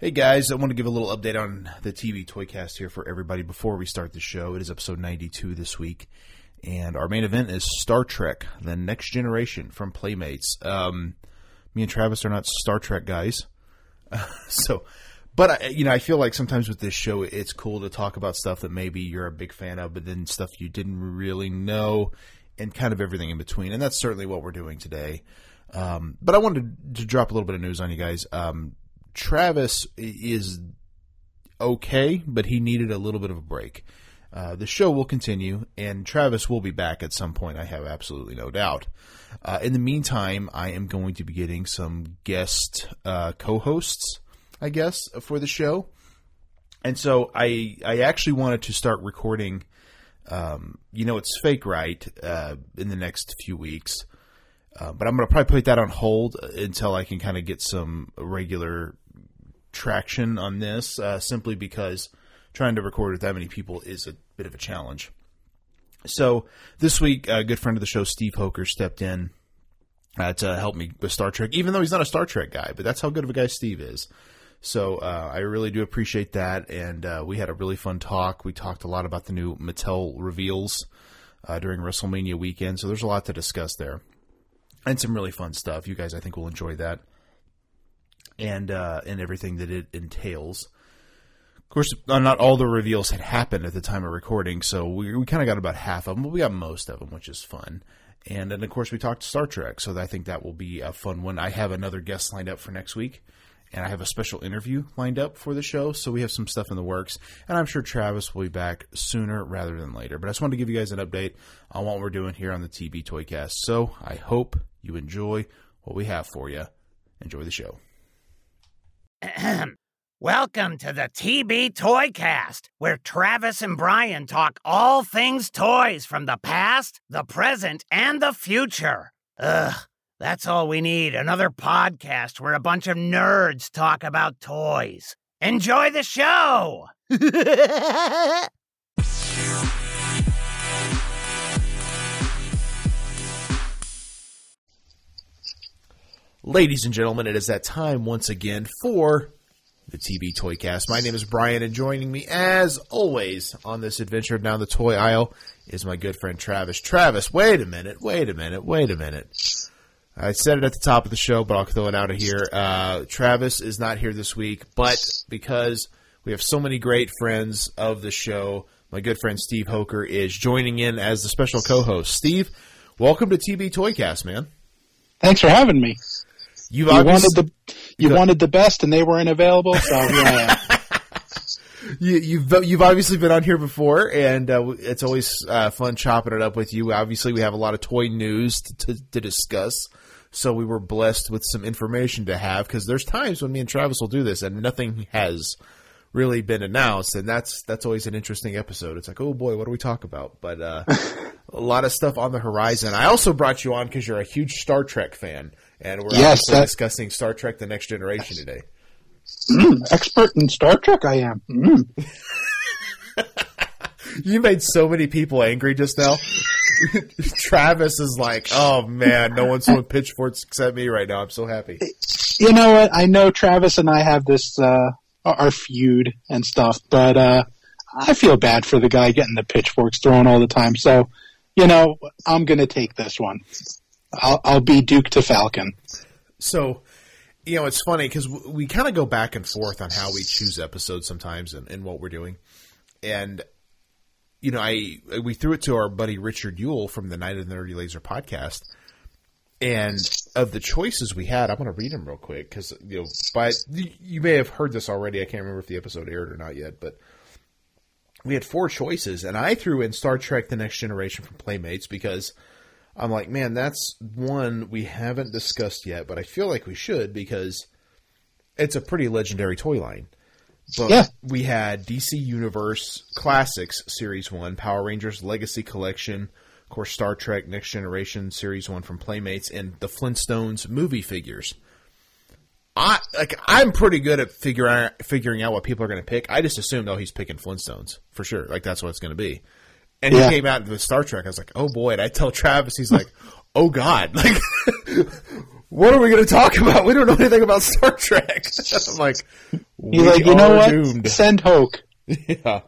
Hey guys, I want to give a little update on the TB Toycast here for everybody before we start the show. It is episode 92 this week, and our main event is Star Trek: The Next Generation from Playmates. Um, me and Travis are not Star Trek guys, so, but I, you know, I feel like sometimes with this show, it's cool to talk about stuff that maybe you're a big fan of, but then stuff you didn't really know, and kind of everything in between. And that's certainly what we're doing today. Um, but I wanted to drop a little bit of news on you guys. Um, Travis is okay, but he needed a little bit of a break. Uh, the show will continue, and Travis will be back at some point. I have absolutely no doubt. Uh, in the meantime, I am going to be getting some guest uh, co-hosts, I guess, for the show, and so I I actually wanted to start recording. Um, you know, it's fake, right? Uh, in the next few weeks. Uh, but I'm going to probably put that on hold until I can kind of get some regular traction on this, uh, simply because trying to record with that many people is a bit of a challenge. So this week, a good friend of the show, Steve Hoeker, stepped in uh, to help me with Star Trek, even though he's not a Star Trek guy, but that's how good of a guy Steve is. So uh, I really do appreciate that, and uh, we had a really fun talk. We talked a lot about the new Mattel reveals uh, during WrestleMania weekend, so there's a lot to discuss there and some really fun stuff. You guys, I think, will enjoy that, and uh, and everything that it entails. Of course, uh, not all the reveals had happened at the time of recording, so we, we kind of got about half of them, but we got most of them, which is fun. And then, of course, we talked Star Trek, so I think that will be a fun one. I have another guest lined up for next week, and I have a special interview lined up for the show, so we have some stuff in the works. And I'm sure Travis will be back sooner rather than later. But I just wanted to give you guys an update on what we're doing here on the TB Toycast. So I hope you enjoy what we have for you. Enjoy the show. Welcome to the TB Toycast, where Travis and Brian talk all things toys from the past, the present, and the future. Ugh, that's all we need another podcast where a bunch of nerds talk about toys. Enjoy the show! Ladies and gentlemen, it is that time once again for the TB Toycast. My name is Brian, and joining me, as always, on this adventure down the toy aisle is my good friend Travis. Travis, wait a minute, wait a minute, wait a minute. I said it at the top of the show, but I'll throw it out of here. Uh, Travis is not here this week, but because we have so many great friends of the show, my good friend Steve Hoeker is joining in as the special co-host. Steve, welcome to TB Toycast, man. Thanks for having me. You've You wanted the you wanted the best, and they weren't available, so am. you, you've you've obviously been on here before, and uh, it's always uh, fun chopping it up with you. Obviously, we have a lot of toy news to, to, to discuss, so we were blessed with some information to have. Because there's times when me and Travis will do this, and nothing has really been announced, and that's that's always an interesting episode. It's like, oh boy, what do we talk about? But uh, a lot of stuff on the horizon. I also brought you on because you're a huge Star Trek fan, and we're Yes, that- discussing Star Trek: The Next Generation today. Mm, expert in Star Trek, I am. Mm. You made so many people angry just now. Travis is like, oh man, no one's throwing pitchforks except me right now. I'm so happy. You know what? I know Travis and I have this uh, our feud and stuff, but uh, I feel bad for the guy getting the pitchforks thrown all the time. So, you know, I'm gonna take this one. I'll, I'll be Duke to Falcon. So, you know, it's funny because we kind of go back and forth on how we choose episodes sometimes and, and what we're doing. And, you know, I we threw it to our buddy Richard Yule from the Night of the Nerdy Laser podcast. And of the choices we had, I'm going to read them real quick because you know, by you may have heard this already. I can't remember if the episode aired or not yet, but we had four choices, and I threw in Star Trek: The Next Generation from Playmates because I'm like, man, that's one we haven't discussed yet, but I feel like we should because it's a pretty legendary toy line. But Yeah. we had DC Universe Classics Series 1, Power Rangers Legacy Collection, of course, Star Trek Next Generation Series 1 from Playmates, and the Flintstones movie figures. I like I'm pretty good at figuring figuring out what people are going to pick. I just assumed, oh, he's picking Flintstones for sure. Like that's what it's going to be. And Yeah. he came out with Star Trek. I was like, oh boy. And I tell Travis, he's like, oh god, like what are we going to talk about? We don't know anything about Star Trek. I'm like, we He's like, you know what? doomed. Send Hoke. yeah,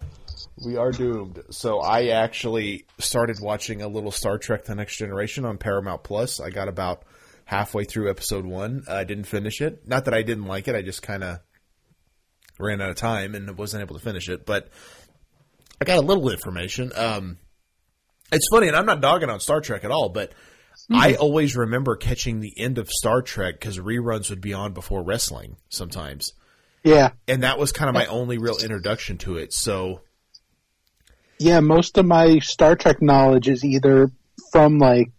we are doomed. So I actually started watching a little Star Trek: The Next Generation on Paramount Plus. I got about halfway through episode one. I didn't finish it. Not that I didn't like it. I just kind of ran out of time and wasn't able to finish it. But I got a little information. Um, it's funny, and I'm not dogging on Star Trek at all, but I always remember catching the end of Star Trek because reruns would be on before wrestling sometimes Yeah. and that was kind of my only real introduction to it. So Yeah, most of my Star Trek knowledge is either from like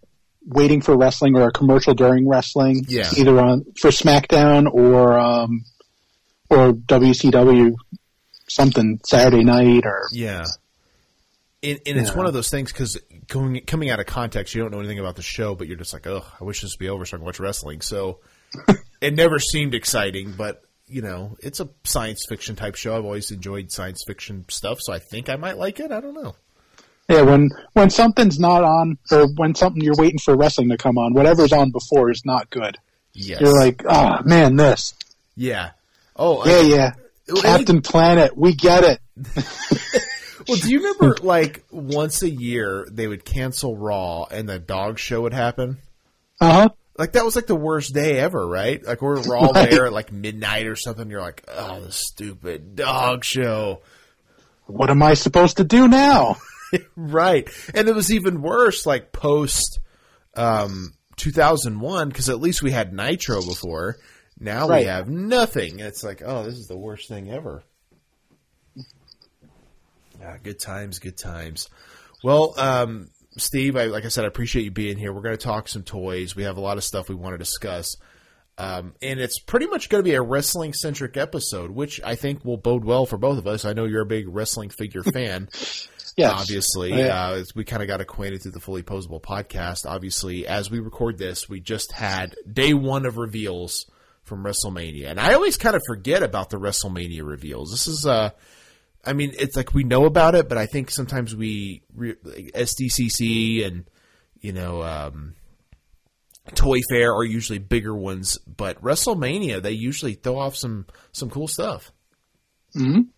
waiting for wrestling or a commercial during wrestling. Yeah. Either on for SmackDown or um or WCW something Saturday night or yeah, and, and it's Yeah. one of those things because going coming out of context, you don't know anything about the show, but you're just like, oh, I wish this would be over so I can watch wrestling. So it never seemed exciting, but you know, it's a science fiction type show. I've always enjoyed science fiction stuff, so I think I might like it. I don't know. Yeah, when when something's not on or when something you're waiting for wrestling to come on, whatever's on before is not good. Yes, You're like, oh man, this. yeah. Oh, Yeah, I- yeah. Captain Planet, we get it. Well, do you remember like once a year they would cancel Raw and the dog show would happen? Uh huh. Like that was like the worst day ever, right? Like we're, all Right. there at like midnight or something. You're like, oh, the stupid dog show, What am I supposed to do now? right? And it was even worse, like post um, 2001, because at least we had Nitro before. Now we have nothing. It's like, oh, this is the worst thing ever. Yeah, good times, good times. Well, um, Steve, I, like I said, I appreciate you being here. We're going to talk some toys. We have a lot of stuff we want to discuss. Um, and it's pretty much going to be a wrestling centric episode, which I think will bode well for both of us. I know you're a big wrestling figure fan, Yes. obviously. Yeah. Uh, we kind of got acquainted through the Fully Posable podcast. Obviously, as we record this, we just had day one of reveals from WrestleMania. And I always kind of forget about the WrestleMania reveals. This is, uh, I mean, it's like we know about it, but I think sometimes we, re- like SDCC and, you know, um, Toy Fair are usually bigger ones, but WrestleMania, they usually throw off some, some cool stuff. Mhm.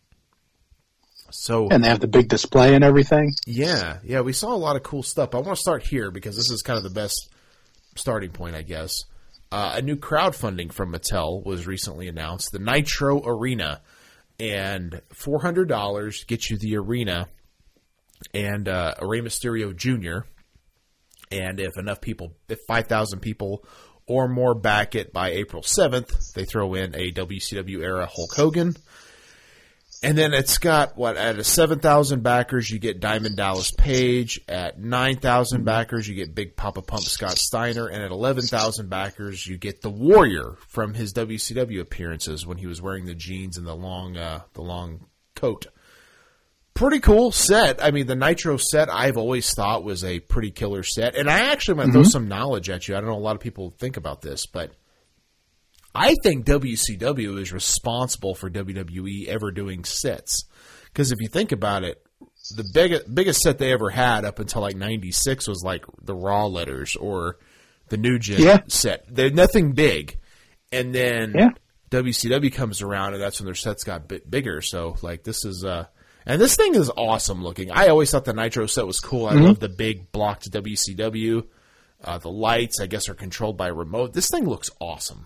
So, And they have the big display and everything. yeah, yeah, we saw a lot of cool stuff. I want to start here because this is kind of the best starting point, I guess. Uh, a new crowdfunding from Mattel was recently announced, the Nitro Arena, and four hundred dollars gets you the arena and uh, Rey Mysterio Jr. And if enough people, if five thousand people or more back it by April seventh, they throw in a WCW era Hulk Hogan. And then it's got what at a seven thousand backers you get Diamond Dallas Page. At nine thousand backers you get Big Papa Pump Scott Steiner, and at eleven thousand backers you get the Warrior from his WCW appearances when he was wearing the jeans and the long uh, the long coat. Pretty cool set. I mean, the Nitro set I've always thought was a pretty killer set, and I actually want to throw some knowledge at you. I don't know a lot of people think about this, but I think WCW is responsible for WWE ever doing sets. Because if you think about it, the biggest biggest set they ever had up until like '96 was like the Raw letters or the New Gen Yeah. set. They're nothing big, and then Yeah. WCW comes around, and that's when their sets got bit bigger. So like this is uh, and this thing is awesome looking. I always thought the Nitro set was cool. I love the big blocked WCW. Uh, the lights, I guess, are controlled by a remote. This thing looks awesome.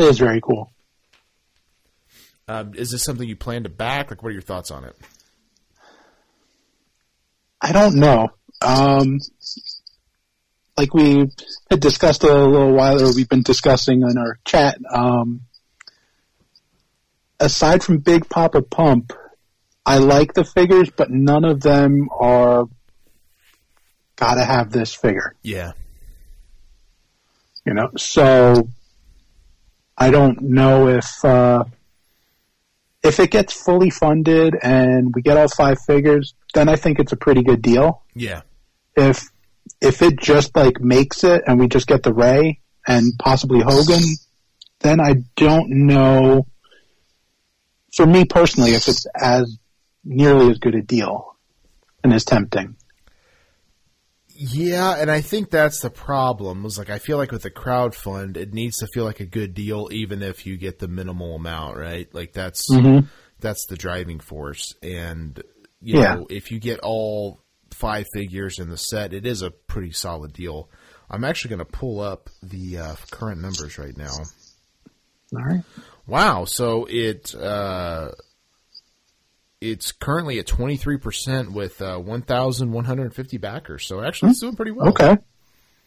It is very cool. Um, is this something you plan to back? Like, what are your thoughts on it? I don't know. Um, like we had discussed a little while, or we've been discussing in our chat. Um, aside from Big Papa Pump, I like the figures, but none of them are gotta have this figure. Yeah, You know, so I don't know if uh, if it gets fully funded and we get all five figures, then I think it's a pretty good deal. yeah, if if it just like makes it and we just get the Rey and possibly Hogan, then I don't know. For me personally, if it's as nearly as good a deal and as tempting. Yeah, and I think that's the problem. Was like I feel like with the crowd fund, it needs to feel like a good deal, even if you get the minimal amount, right? Like that's Mhm. that's the driving force. And you Yeah. know, if you get all five figures in the set, it is a pretty solid deal. I'm actually going to pull up the uh, current numbers right now. All right. Wow, so it uh, it's currently at 23% with uh, 1,150 backers. So actually, it's doing pretty well. Okay.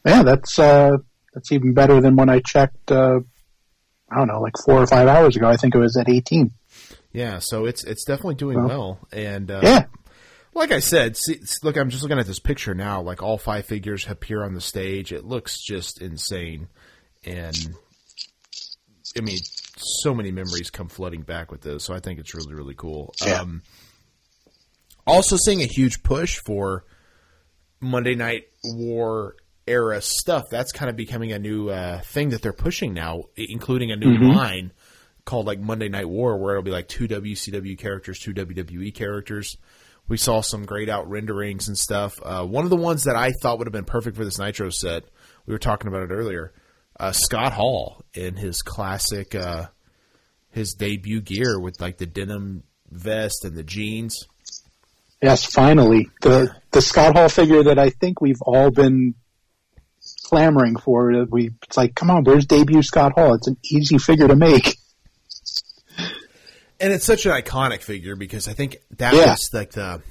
Yeah, that's uh, that's even better than when I checked. Uh, I don't know, like four or five hours ago. I think it was at 18. Yeah, so it's it's definitely doing Well, well. And uh, Yeah. like I said, see, look, I'm just looking at this picture now. Like all five figures appear on the stage. It looks just insane, and I mean, so many memories come flooding back with this. So I think it's really really cool. Yeah. Um, also, seeing a huge push for Monday Night War era stuff. That's kind of becoming a new uh, thing that they're pushing now, including a new line called like Monday Night War, where it'll be like two WCW characters, two WWE characters. We saw some grayed out renderings and stuff. Uh, one of the ones that I thought would have been perfect for this Nitro set, we were talking about it earlier. Uh, Scott Hall in his classic, uh, his debut gear with like the denim vest and the jeans. Yes, finally the the Scott Hall figure that I think we've all been clamoring for. We it's like, come on, where's debut Scott Hall? It's an easy figure to make. and it's such an iconic figure because I think that Yeah. was like the.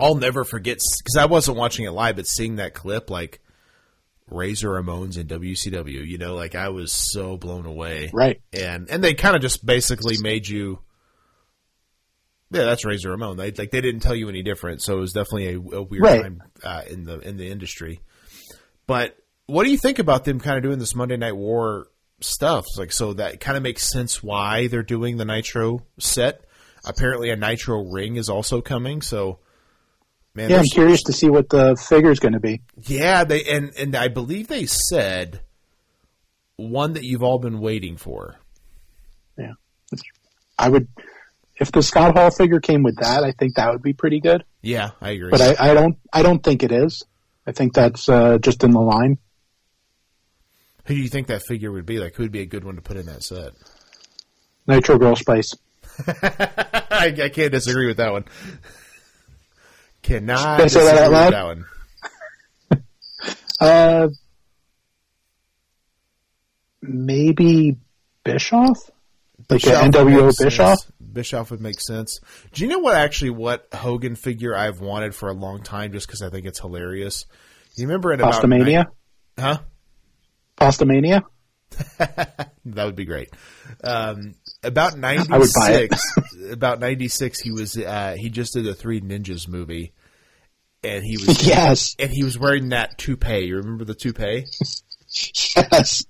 I'll never forget because I wasn't watching it live, but seeing that clip, like Razor Ramon's in WCW, you know, like I was so blown away, Right. And and they kind of just basically made you, yeah, that's Razor Ramon. They like they didn't tell you any different, so it was definitely a, a weird Right. time uh, in the in the industry. But what do you think about them kind of doing this Monday Night War stuff? Like, so that kind of makes sense why they're doing the Nitro set. Apparently, a Nitro ring is also coming. So, man, Yeah, I'm curious to see what the figure is going to be. yeah, they and and I believe they said one that you've all been waiting for. Yeah, I would. If the Scott Hall figure came with that, I think that would be pretty good. Yeah, I agree. But I, I don't. I don't think it is. I think that's uh, just in the line. Who do you think that figure would be? Like, who'd be a good one to put in that set? Nitro Girl Spice. I, I can't disagree with that one. Cannot Can I say that out loud? that one. Uh, maybe Bischoff, like Bischoff would NWO Bischoff. sense. Bischoff would make sense. Do you know what actually what Hogan figure I've wanted for a long time just because I think it's hilarious? You remember in about Pastamania. nine- huh? Pastamania. That would be great. Um, about ninety I would buy it. six, about ninety six, he was uh, he just did a Three Ninjas movie, and he was Yes. and he was wearing that toupee. You remember the toupee? Yes.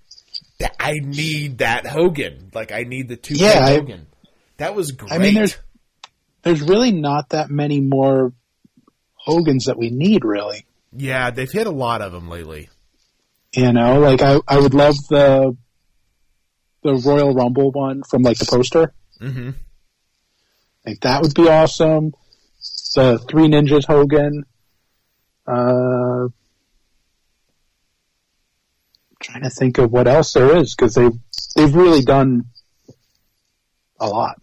I need that Hogan. Like I need the toupee Yeah, I- Hogan. That was great. I mean, there's there's really not that many more Hogans that we need, really. yeah, they've hit a lot of them lately. You know, like I I would love the the Royal Rumble one from like the poster. hmm Like that would be awesome. The Three Ninjas Hogan. Uh, trying to think of what else there is because they they've really done a lot.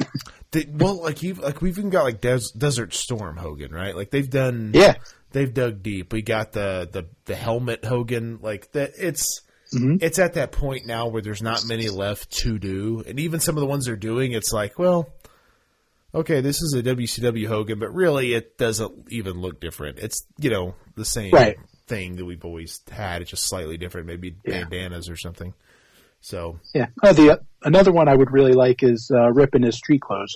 They, well, like you, like we've even got like Des- Desert Storm Hogan, right? Like they've done, Yeah. they've dug deep. We got the the the helmet Hogan, like that. It's Mhm. it's at that point now where there's not many left to do, and even some of the ones they're doing, it's like, well, okay, this is a WCW Hogan, but really it doesn't even look different. It's you know the same Right. thing that we've always had. It's just slightly different, maybe Yeah. bandanas or something. So Yeah. Oh, the another one I would really like is uh, Rip in his street clothes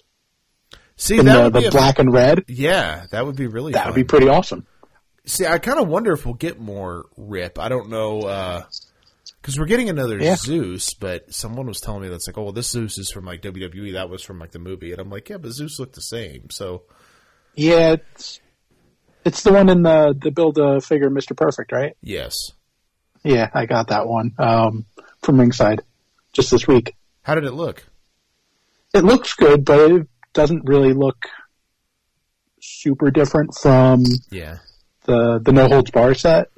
see in that the, the a- black and red. yeah, that would be really That fun. would be pretty awesome. See, I kind of wonder if we'll get more Rip. I don't know because we're getting another Yeah. Zeus, but someone was telling me that's like, oh, well, this Zeus is from like WWE. That was from like the movie, and I'm like, yeah, but Zeus looked the same. So Yeah, it's it's the one in the the build a figure Mr. Perfect, right? yes, Yeah, I got that one um, from Ringside just this week. how did it look? It looks good, but it doesn't really look super different from Yeah, the the no holds barred set.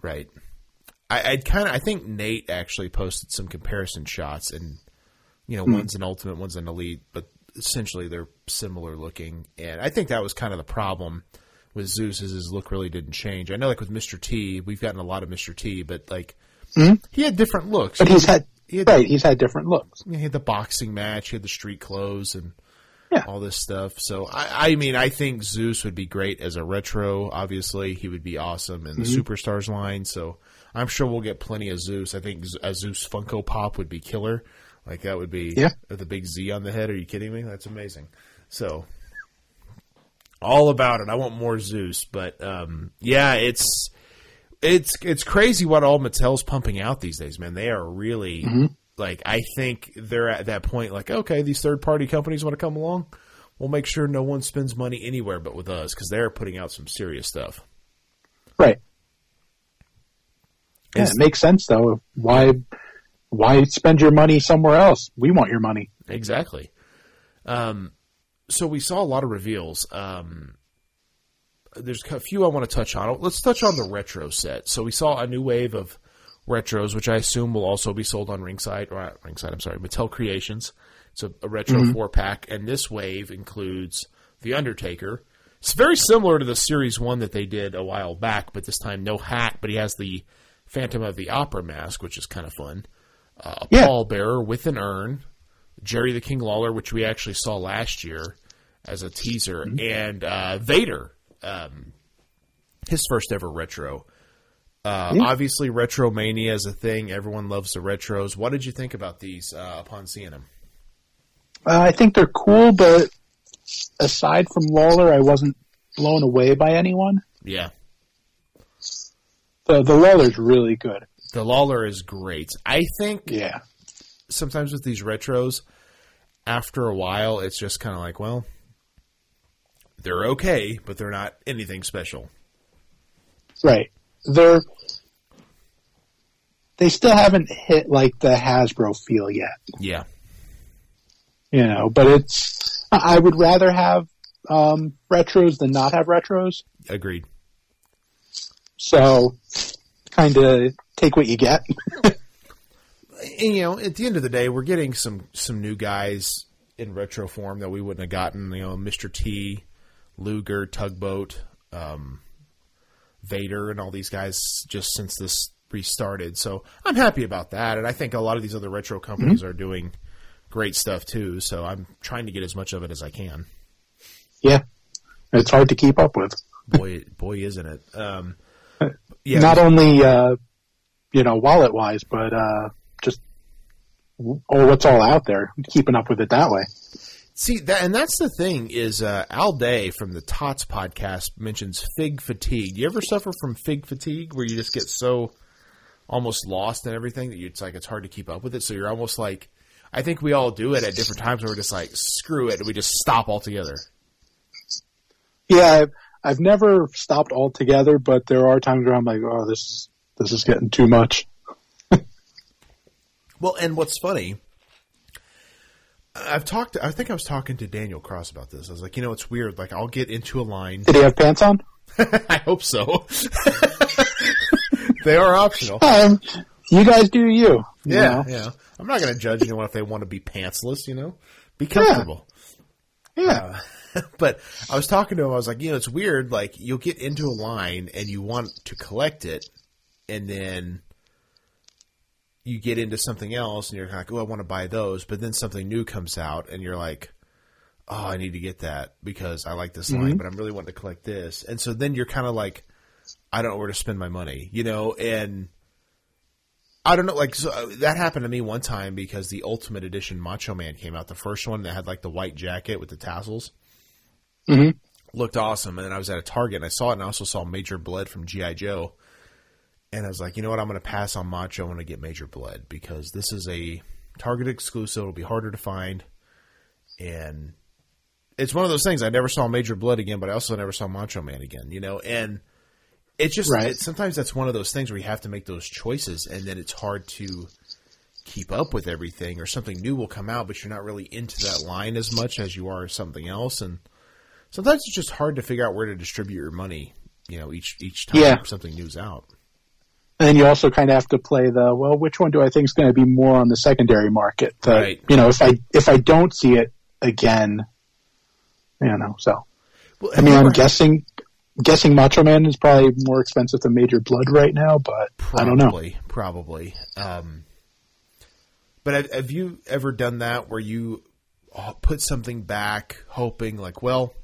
Right. I, I'd kind of. I think Nate actually posted some comparison shots, and you know, one's an ultimate, one's an elite, but essentially they're similar looking. And I think that was kind of the problem with Zeus is his look really didn't change. I know, like with Mr. T, we've gotten a lot of Mr. T, but like he had different looks. But he's had He had- right. He's had different looks. he had the boxing match, he had the street clothes, and Yeah. all this stuff. So I, I mean, I think Zeus would be great as a retro. Obviously, he would be awesome in the Mm-hmm. Superstars line. So I'm sure we'll get plenty of Zeus. I think a Zeus Funko Pop would be killer. Like that would be Yeah. with the big Z on the head. Are you kidding me? That's amazing. So all about it. I want more Zeus, but um, yeah, it's it's it's crazy what all Mattel's pumping out these days, man. They are really like I think they're at that point like, okay, these third party companies want to come along. We'll make sure no one spends money anywhere but with us because they're putting out some serious stuff. Right. Yeah, it makes sense though. Why why spend your money somewhere else? We want your money. Exactly. Um, so we saw a lot of reveals. Um, there's a few I want to touch on. Let's touch on the retro set. So we saw a new wave of retros, which I assume will also be sold on Ringside, or not Ringside, I'm sorry, Mattel Creations. It's a, a retro four pack, and this wave includes The Undertaker. It's very similar to the Series 1 that they did a while back, but this time no hat, but he has the Phantom of the Opera mask, which is kind of fun. Uh, a Yeah. pallbearer with an urn, Jerry the King Lawler, which we actually saw last year as a teaser, and uh, Vader, um, his first ever retro. Uh. Obviously, Retro Mania is a thing. Everyone loves the retros. What did you think about these uh, upon seeing them? Uh, I think they're cool, but aside from Lawler, I wasn't blown away by anyone. Yeah, The the Lawler's really good. the Lawler is great. I think Yeah. sometimes with these retros, after a while, it's just kind of like, well, they're okay, but they're not anything special. Right. They're they still haven't hit like the Hasbro feel yet. Yeah, You know, but it's I would rather have um, retros than not have retros. agreed. So kind of take what you get. And, you know, at the end of the day, we're getting some some new guys in retro form that we wouldn't have gotten. You know, Mister T, Luger, Tugboat, um, Vader, and all these guys just since this restarted. So I'm happy about that, and I think a lot of these other retro companies are doing great stuff too. So I'm trying to get as much of it as I can. yeah. It's hard to keep up with. Boy, boy, isn't it? Um, yeah, Not only uh, you know, wallet wise, but uh just or what's all out there, keeping up with it that way. See that, and that's the thing is uh, Al Day from the Tots podcast mentions fig fatigue. You ever suffer from fig fatigue, where you just get so almost lost in everything that you, it's like it's hard to keep up with it? So you're almost like, I think we all do it at different times where we're just like, screw it, and we just stop altogether. Yeah, I've, never stopped altogether, but there are times where I'm like, oh, this is this is getting too much. Well, and what's funny, I've talked. I think I was talking to Daniel Cross about this. I was like, you know, it's weird. Like, I'll get into a line. Did he have pants on? I hope so. they are optional. Um, you guys do you. you Yeah, know? yeah. I'm not going to judge anyone if they want to be pantsless. You know, be comfortable. yeah. Uh, but I was talking to him. I was like, you know, it's weird. Like, you'll get into a line and you want to collect it, and then you get into something else, and you're like, oh, I want to buy those. But then something new comes out, and you're like, oh, I need to get that because I like this line, mm-hmm. but I'm really wanting to collect this. And so then you're kind of like, I don't know where to spend my money, you know, and. I don't know, like so uh, that happened to me one time because the Ultimate Edition Macho Man came out, the first one that had like the white jacket with the tassels hmm looked awesome. And then I was at a Target and I saw it, and I also saw Major Bludd from GI Joe. And I was like, you know what? I'm going to pass on Macho. I'm going to get Major Bludd because this is a Target exclusive. It'll be harder to find, and it's one of those things. I never saw Major Bludd again, but I also never saw Macho Man again. You know, and it's just Right. it, sometimes that's one of those things where you have to make those choices, and then it's hard to keep up with everything, or something new will come out, but you're not really into that line as much as you are something else, and sometimes it's just hard to figure out where to distribute your money you know, each each time Yeah. something new's out. And then you also kind of have to play the well, which one do I think is going to be more on the secondary market? The, Right. You know, if I if I don't see it again, you know. So Well, I mean, I'm guessing guessing Macho Man is probably more expensive than Major Bludd right now, but I don't know. Probably, probably. Um, but have, have you ever done that where you uh, put something back, hoping like, well,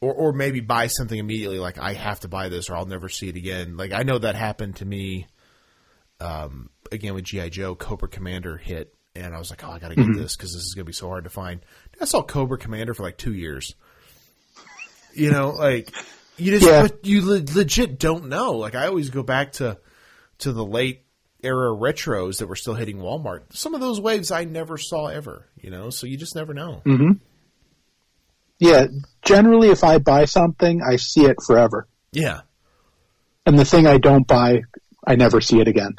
or or maybe buy something immediately, like I have to buy this or I'll never see it again. Like I know that happened to me. Um, again with GI Joe, Cobra Commander hit, and I was like, oh, I got to get this because this is going to be so hard to find. I saw Cobra Commander for like two years. You know, like you just yeah. you le- legit don't know. Like I always go back to to the late era retros that were still hitting Walmart. Some of those waves I never saw ever. You know, so you just never know. Mm-hmm. Yeah, generally, if I buy something, I see it forever, Yeah, and the thing I don't buy, I never see it again.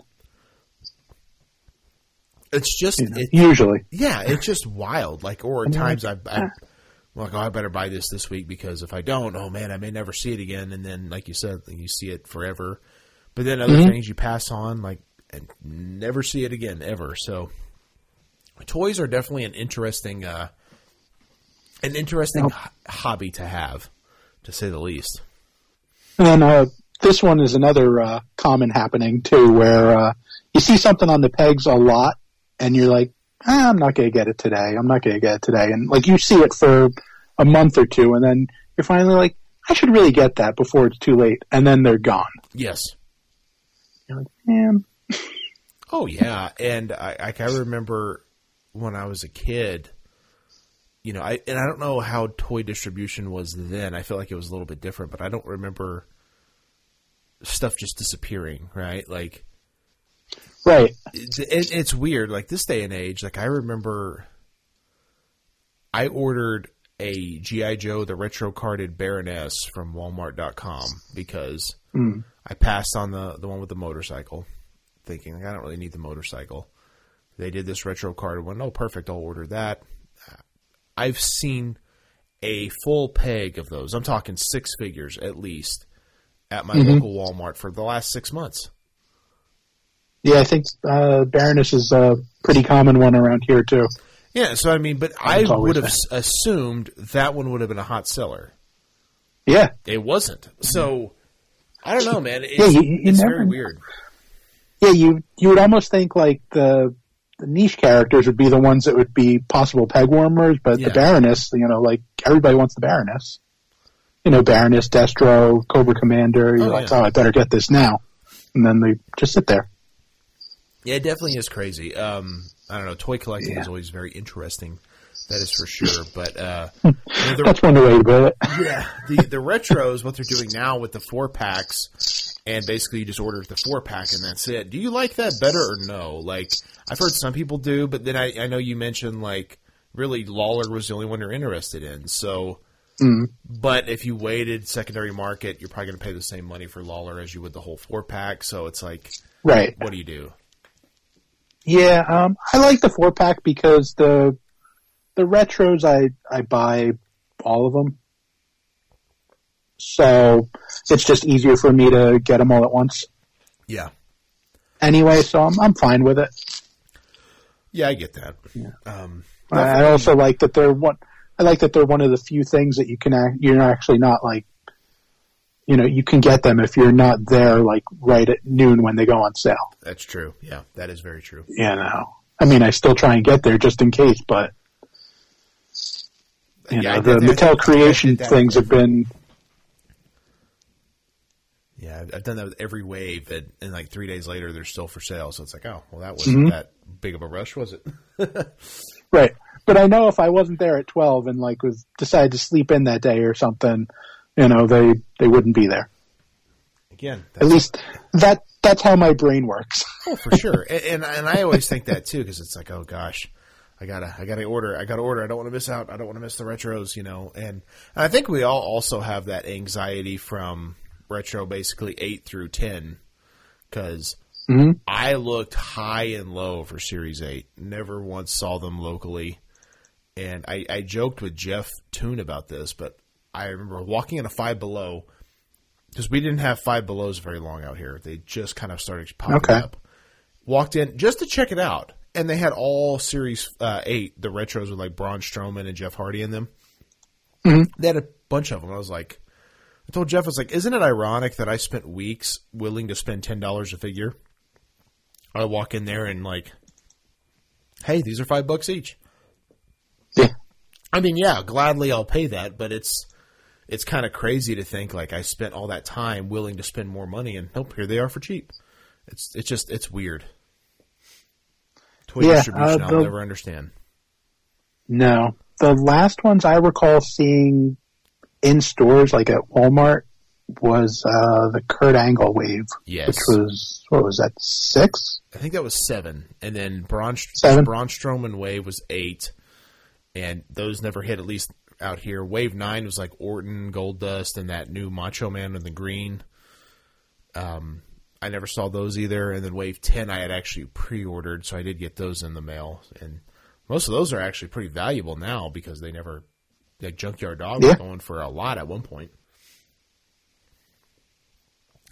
it's just You know, it, usually. yeah, it's just wild. Like or at times I. I I'm like, oh, I better buy this this week because if I don't, oh man, I may never see it again. And then, like you said, you see it forever. But then other things you pass on, like, and never see it again ever. So, toys are definitely an interesting, uh, an interesting h- hobby to have, to say the least. And uh, this one is another uh, common happening too, where uh, you see something on the pegs a lot, and you're like, ah, "I'm not going to get it today. I'm not going to get it today." And like you see it for a month or two, and then you're finally like, "I should really get that before it's too late," and then they're gone. Yes. You're like, "Man, Oh yeah, and I I remember when I was a kid. You know, I and I don't know how toy distribution was then. I feel like it was a little bit different, but I don't remember stuff just disappearing. Right, like right? it, it, it's weird. Like this day and age, like I remember, I ordered a GI Joe the retro carded Baroness from Walmart.com because hmm. I passed on the the one with the motorcycle, thinking like, I don't really need the motorcycle. They did this retro carded one. Oh, perfect! I'll order that. I've seen a full peg of those. I'm talking six figures at least at my mm-hmm. local Walmart for the last six months. Yeah, I think uh, Baroness is a pretty common one around here too. Yeah, so I mean, but I would have s- assumed that one would have been a hot seller. Yeah, It wasn't. So I don't know, man. It's, Yeah, you- you it's never very weird. yeah. You you would almost think like the the niche characters would be the ones that would be possible peg warmers, but Yeah. the Baroness, you know, like everybody wants the Baroness. You know, Baroness, Destro, Cobra Commander. You're Oh, like, yeah. oh, I better get this now, and then they just sit there. Yeah, it definitely is crazy. Um, I don't know. Toy collecting Yeah. is always very interesting. That is for sure. But uh, you know, the, That's one way to put it. yeah, the the retros, what they're doing now with the four packs, and basically you just order the four pack and that's it. Do you like that better or no? Like I've heard some people do, but then I, I know you mentioned like really Lawler was the only one you're interested in. So, but if you waited secondary market, you're probably going to pay the same money for Lawler as you would the whole four pack. So it's like, Right. what do you do? Yeah, um, I like the four pack because the the retros I I buy all of them, so it's just easier for me to get them all at once. Yeah, Anyway, so I'm I'm fine with it. yeah, I get that. Um, I I also like that they're one. I like that they're one of the few things that you can act, you're actually not like, you know, you can get them if you're not there like right at noon when they go on sale. that's true. Yeah, that is very true. You know, I mean, I still try and get there just in case, but you Yeah, know, the that- Mattel creation things have been Yeah, I've- I've done that with every wave, and, and like three days later, they're still for sale. So it's like, oh, well, that wasn't Mm-hmm. that big of a rush, was it? right. But I know if I wasn't there at twelve and like was decided to sleep in that day or something, you know, they they wouldn't be there. Again, At least that that's how my brain works. oh, for sure. and, and and I always think that too because it's like, oh gosh, I gotta I gotta order, I gotta order. I don't want to miss out. I don't want to miss the retros, you know. And, and I think we all also have that anxiety from retro, basically eight through ten, because. Mm-hmm. I looked high and low for Series 8. Never once saw them locally. And I, I joked with Jeff Toon about this, but I remember walking in a five below because we didn't have Five Belows very long out here. They just kind of started popping Okay. up. Walked in just to check it out, and they had all Series uh, Eight, the retros with like Braun Strowman and Jeff Hardy in them. They had a bunch of them. I was like, I told Jeff, I was like, isn't it ironic that I spent weeks willing to spend ten dollars a figure? I walk in there and like, hey, these are five bucks each. Yeah. I mean, yeah, gladly I'll pay that, but it's it's kind of crazy to think like I spent all that time willing to spend more money, and nope, here they are for cheap. It's it's just it's weird. Toy Yeah, distribution, uh, I'll never understand. No. The last ones I recall seeing in stores, like at Walmart, was uh, the Kurt Angle wave, Yes, which was what was that six? I think that was seven, and then Braun Seven? Braun Strowman wave was eight, and those never hit at least out here. Wave nine was like Orton, Gold Dust, and that new Macho Man in the green. Um, I never saw those either, and then Wave ten I had actually pre-ordered, so I did get those in the mail, and most of those are actually pretty valuable now because they never like Junkyard Dog was going for a lot at one point.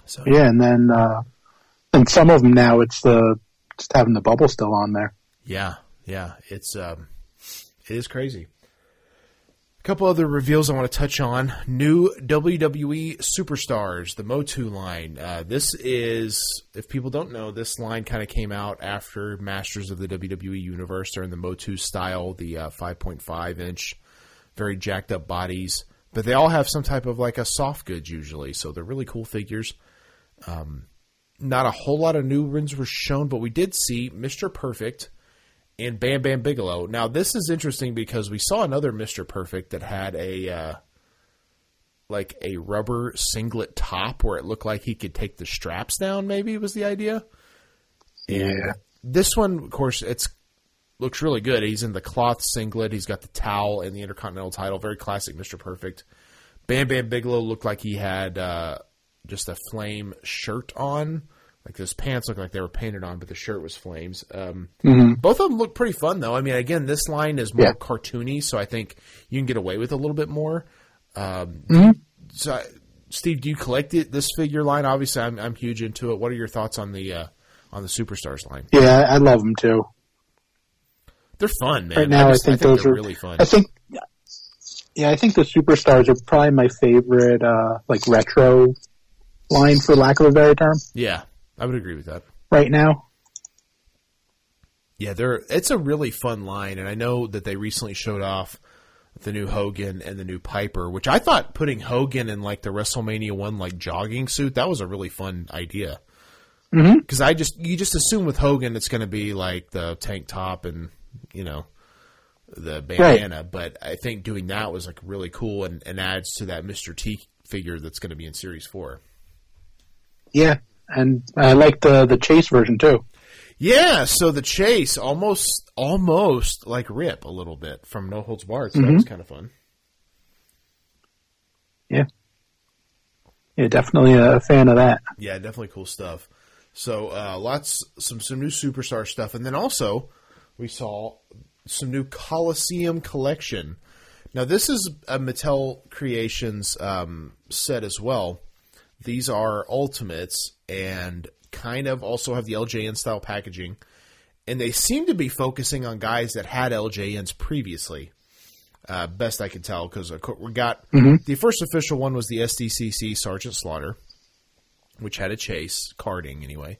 So Yeah, and then uh, and some of them now it's the just having the bubble still on there. Yeah, yeah, it's um, it is crazy. Couple other reveals I want to touch on: new WWE superstars, the Motu line. Uh, this is, if people don't know, this line kind of came out after Masters of the WWE Universe. They're in the Motu style, the uh, 5.5 inch, very jacked up bodies, but they all have some type of like a soft goods usually, so they're really cool figures not a whole lot of new ones were shown, but we did see Mr. Perfect and Bam Bam Bigelow. Now this is interesting because we saw another Mr. Perfect that had a uh, like a rubber singlet top where it looked like he could take the straps down. Maybe was the idea. And Yeah. this one, of course, it's looks really good. He's in the cloth singlet. He's got the towel and the Intercontinental title. Very classic, Mr. Perfect. Bam Bam Bigelow looked like he had uh, just a flame shirt on. Like his pants looked like they were painted on, but the shirt was flames. Um, Both of them look pretty fun, though. I mean, again, this line is more Yeah. cartoony, so I think you can get away with a little bit more. Um, So, I- Steve, do you collect it, this figure line? Obviously, I'm, I'm huge into it. What are your thoughts on the uh, on the superstars line? Yeah, I love them too. They're fun, man. Right now, I, just- think, those they're are really fun. I think, yeah, I think the superstars are probably my favorite, uh, like retro line, for lack of a better term, yeah, I would agree with that. right now. Yeah, they're it's a really fun line, and I know that they recently showed off the new Hogan and the new Piper, which I thought putting Hogan in like the WrestleMania one like jogging suit that was a really fun idea. Mm-hmm. Because I just you just assume with Hogan it's going to be like the tank top and you know the bandana, but I think doing that was like really cool and, and adds to that Mr. T figure that's going to be in Series Four. Yeah, and I like the the chase version too. Yeah, so the chase almost almost like Rip a little bit from No Holds Barred, so that was kind of fun. Yeah, yeah, definitely a fan of that. Yeah, definitely cool stuff. So uh, lots some some new superstar stuff, and then also we saw some new Coliseum collection. Now this is a Mattel Creations um, set as well. These are ultimates and kind of also have the LJN style packaging, and they seem to be focusing on guys that had LJNs previously. Uh, best I can tell, because we got the first official one was the SDCC Sergeant Slaughter which had a chase carding anyway.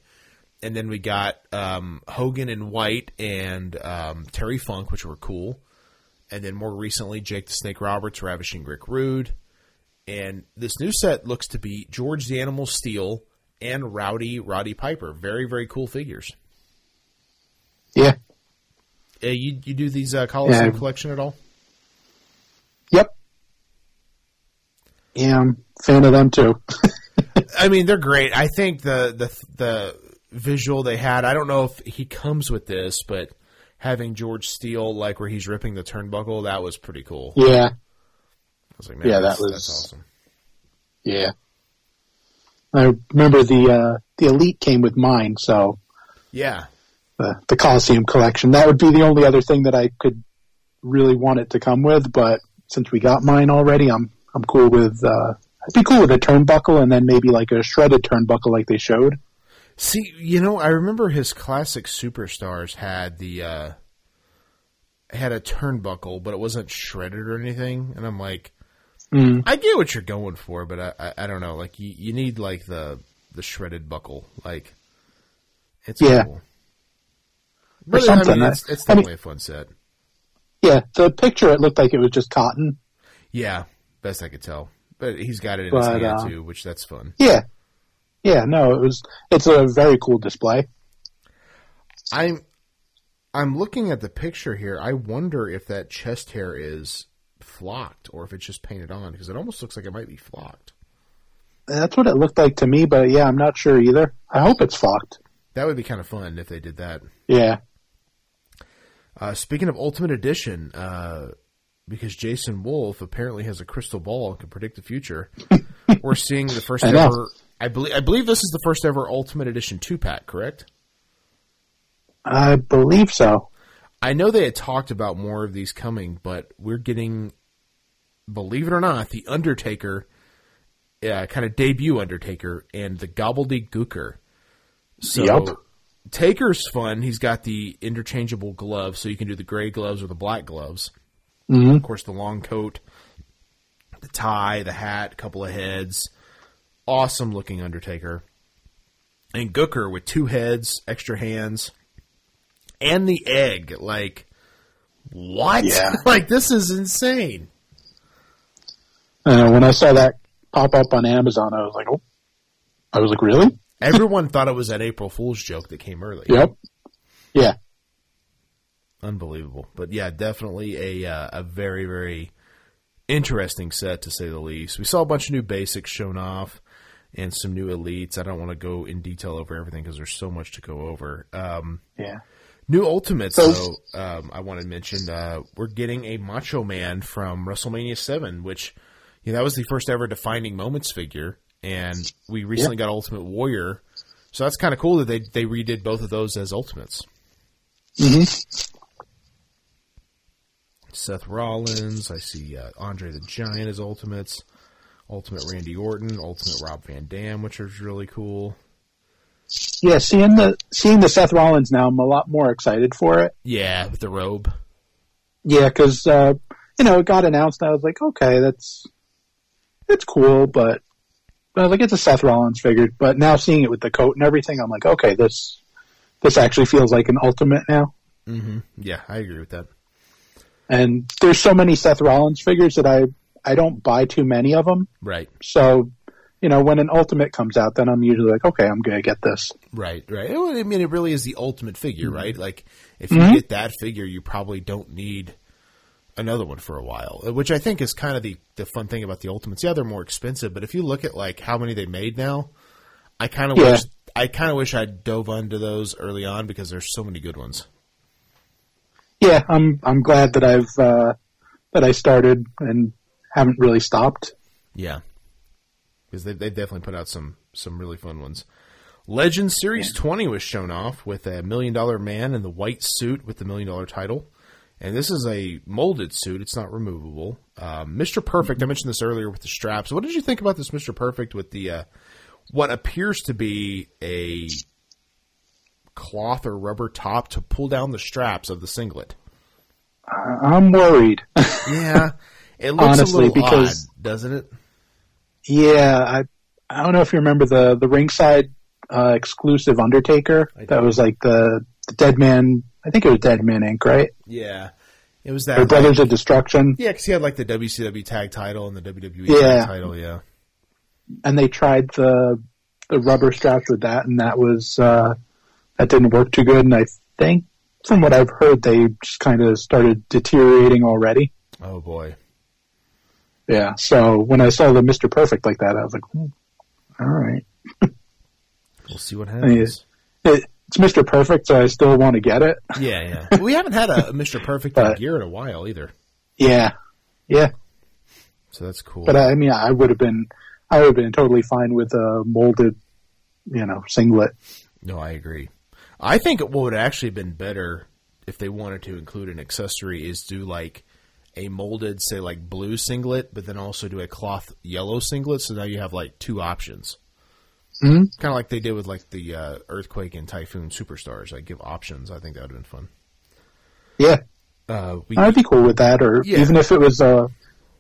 And then we got um, Hogan and White and um, Terry Funk, which were cool. And then more recently, Jake the Snake Roberts, Ravishing Rick Rude. And this new set looks to be George the Animal Steele and Rowdy Roddy Piper. Very, very cool figures. Yeah, Uh, you, you do these uh, Coliseum Yeah. collection at all? yep. Yeah, I'm a fan of them too. I mean, they're great. I think the the the visual they had. I don't know if he comes with this, but having George Steele like where he's ripping the turnbuckle, that was pretty cool. yeah, was like, man, Yeah, that was- that's awesome. yeah. I remember the uh, the elite came with mine, so Yeah, the the Coliseum collection. That would be the only other thing that I could really want it to come with. But since we got mine already, I'm I'm cool with uh, I'd be cool with a turnbuckle and then maybe like a shredded turnbuckle like they showed. See, you know, I remember his classic superstars had the uh had a turnbuckle, but it wasn't shredded or anything. And I'm like, Mm. I get what you're going for, but I, I, I don't know. Like you, you need like the the shredded buckle. Like it's Yeah. cool. But I mean, it's, it's I mean- definitely a fun set. Yeah, the picture it looked like it was just cotton. Yeah, best I could tell. But he's got it in But, his hand uh, too, which that's fun. Yeah, yeah. No, it was. It's a very cool display. I'm I'm looking at the picture here. I wonder if that chest hair is flocked or if it's just painted on because it almost looks like it might be flocked. That's what it looked like to me, but yeah, I'm not sure either. I hope it's flocked. That would be kind of fun if they did that. Yeah. Uh, speaking of Ultimate Edition, uh, because Jason Wolf apparently has a crystal ball and can predict the future, we're seeing the first I ever. I believe I believe this is the first ever Ultimate Edition two pack, correct? I believe so. I know they had talked about more of these coming, but we're getting, believe it or not, the Undertaker, uh, kind of debut Undertaker, and the Gobbledy Gooker. So Yup. Taker's fun. He's got the interchangeable gloves, so you can do the gray gloves or the black gloves. hmm Of course, the long coat, the tie, the hat, couple of heads. Awesome looking Undertaker. And Gooker with two heads, extra hands, and the egg. Like, what? Yeah. like, this is insane. Uh, when I saw that pop up on Amazon, I was like, oh. I was like, really? Everyone thought it was that April Fool's joke that came early. Yep. Yeah. Unbelievable. But yeah, definitely a uh, a very very interesting set to say the least. We saw a bunch of new basics shown off and some new elites. I don't want to go in detail over everything because there's so much to go over. Um, Yeah. new ultimates So- though, um, I want to mention uh, we're getting a Macho Man from WrestleMania Seven, which know that was the first ever defining moments figure, and we recently got Ultimate Warrior. So that's kind of cool that they they redid both of those as ultimates. hmm Seth Rollins. I see uh, Andre the Giant as Ultimates. Ultimate Randy Orton. Ultimate Rob Van Dam, which is really cool. Yeah, seeing the seeing the Seth Rollins now, I'm a lot more excited for it. Yeah, with the robe. Yeah, because uh, you know it got announced. And I was like, okay, that's it's cool, but was like, it's a Seth Rollins figure. But now seeing it with the coat and everything, I'm like, okay, this this actually feels like an ultimate now. hmm Yeah, I agree with that. And there's so many Seth Rollins figures that I I don't buy too many of them. Right, So you know, when an ultimate comes out, then I'm usually like, okay, I'm gonna get this. right, right. I mean, it really is the ultimate figure, right? Like, if you Mhm. get that figure, you probably don't need another one for a while, which I think is kind of the, the fun thing about the ultimates. Yeah, they're more expensive, but if you look at like how many they made now, I kind of Yeah. wish I kind of wish I'd dove into those early on because there's so many good ones. Yeah, I'm I'm glad that I've uh, that I started and haven't really stopped. Yeah, because they they definitely put out some some really fun ones. Legend Series 20 was shown off with a million dollar man in the white suit with the million dollar title. And this is a molded suit. It's not removable. Um, Mr. Perfect, I mentioned this earlier with the straps. What did you think about this Mr. Perfect with the uh, what appears to be a cloth or rubber top to pull down the straps of the singlet? I- I'm worried. Yeah, it looks Honestly, a little because- odd, doesn't it? yeah, I I don't know if you remember the the ringside uh, exclusive Undertaker. That was like the, the Dead Man. I think it was Dead Man Inc. Right? Yeah, it was Or that. Brothers of Destruction. Yeah, because he had like the WCW tag title and the WWE Yeah. tag title. Yeah, and they tried the the rubber straps with that, and that was uh, that didn't work too good. And I think, from what I've heard, they just kind of started deteriorating already. Oh boy. Yeah. So when I saw the Mister Perfect like that, I was like, hmm, all right, We'll see what happens. it, it's Mister Perfect, so I still want to get it. Yeah, yeah. we haven't had a Mr. Perfect But- gear in a while either, Yeah, yeah. so that's cool. But uh, I mean, I would have been, I would have been totally fine with a molded, you know, singlet. no, I agree. I think what would have actually been better if they wanted to include an accessory is do like a molded, say like blue singlet, but then also do a cloth yellow singlet. So now you have like two options. Mhm. Kind of like they did with like the uh, earthquake and typhoon superstars. Like give options. I think that would have been fun. Yeah, Uh, we, I'd be cool with that. Or Yeah. even if it was a,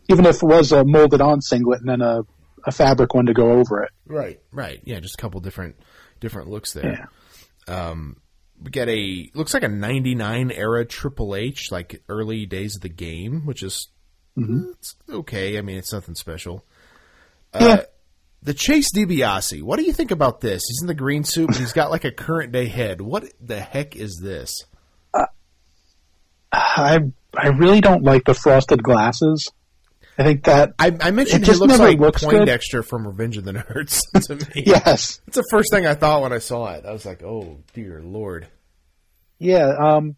even if it was a molded on singlet and then a, a fabric one to go over it. right, right, yeah, just a couple different different looks there. Um, we get a looks like a '99 era Triple H, like early days of the game, which is it's okay. I mean, it's nothing special. Uh, Yeah. The Chase DiBiase. What do you think about this? He's in the green suit, but he's got like a current day head. What the heck is this? I I really don't like the frosted glasses. I think that I, I mentioned It he looks like looks good. Poindexter from Revenge of the Nerds to me. yes, It's the first thing I thought when I saw it. I was like, oh dear lord. yeah. Um,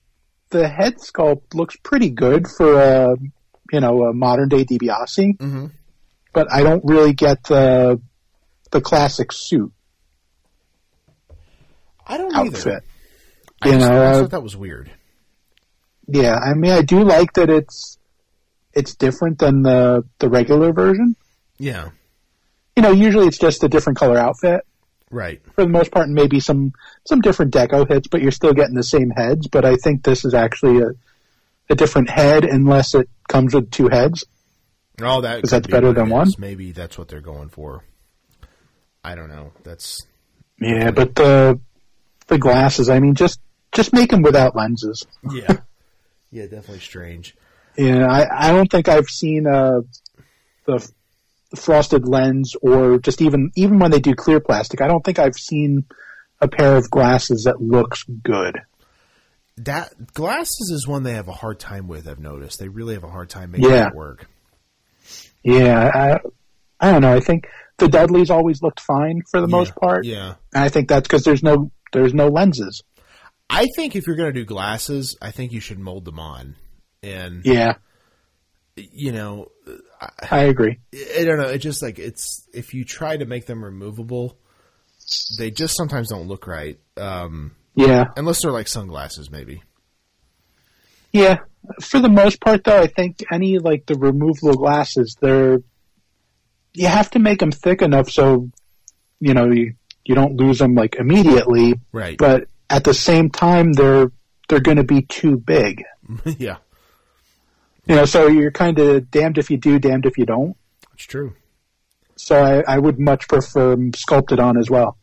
the head sculpt looks pretty good for a you know a modern day DiBiase, Mm-hmm. but I don't really get the the classic suit I don't either. outfit. I You just, know, I just uh, thought that was weird. Yeah, I mean, I do like that it's it's different than the the regular version. Yeah, You know, usually it's just a different color outfit right. for the most part, and maybe some some different deco hits, but you're still getting the same heads. But I think this is actually a a different head, unless it comes with two heads. Oh, that Is could that be better than one? Maybe that's what they're going for. I don't know. That's Yeah, but the the glasses, I mean, just just make them without lenses. yeah, yeah, definitely strange. Yeah, I, I don't think I've seen uh, the, frosted lens or just even even when they do clear plastic. I don't think I've seen a pair of glasses that looks good. That glasses is one they have a hard time with. I've noticed they really have a hard time making Yeah. it work. Yeah, I, I don't know. I think the Dudleys always looked fine for the most part, Yeah, and I think that's because there's no there's no lenses. I think if you're going to do glasses, I think you should mold them on, and Yeah, you know, I agree. I don't know. It just like it's if you try to make them removable, they just sometimes don't look right. Um, Yeah, unless they're like sunglasses, maybe. yeah. For the most part, though, I think any like the removable glasses, they're you have to make them thick enough so you know you you don't lose them like immediately, Right. but at the same time they're they're going to be too big. yeah, You know, so you're kind of damned if you do, damned if you don't. it's true. So I, I would much prefer sculpted on as well.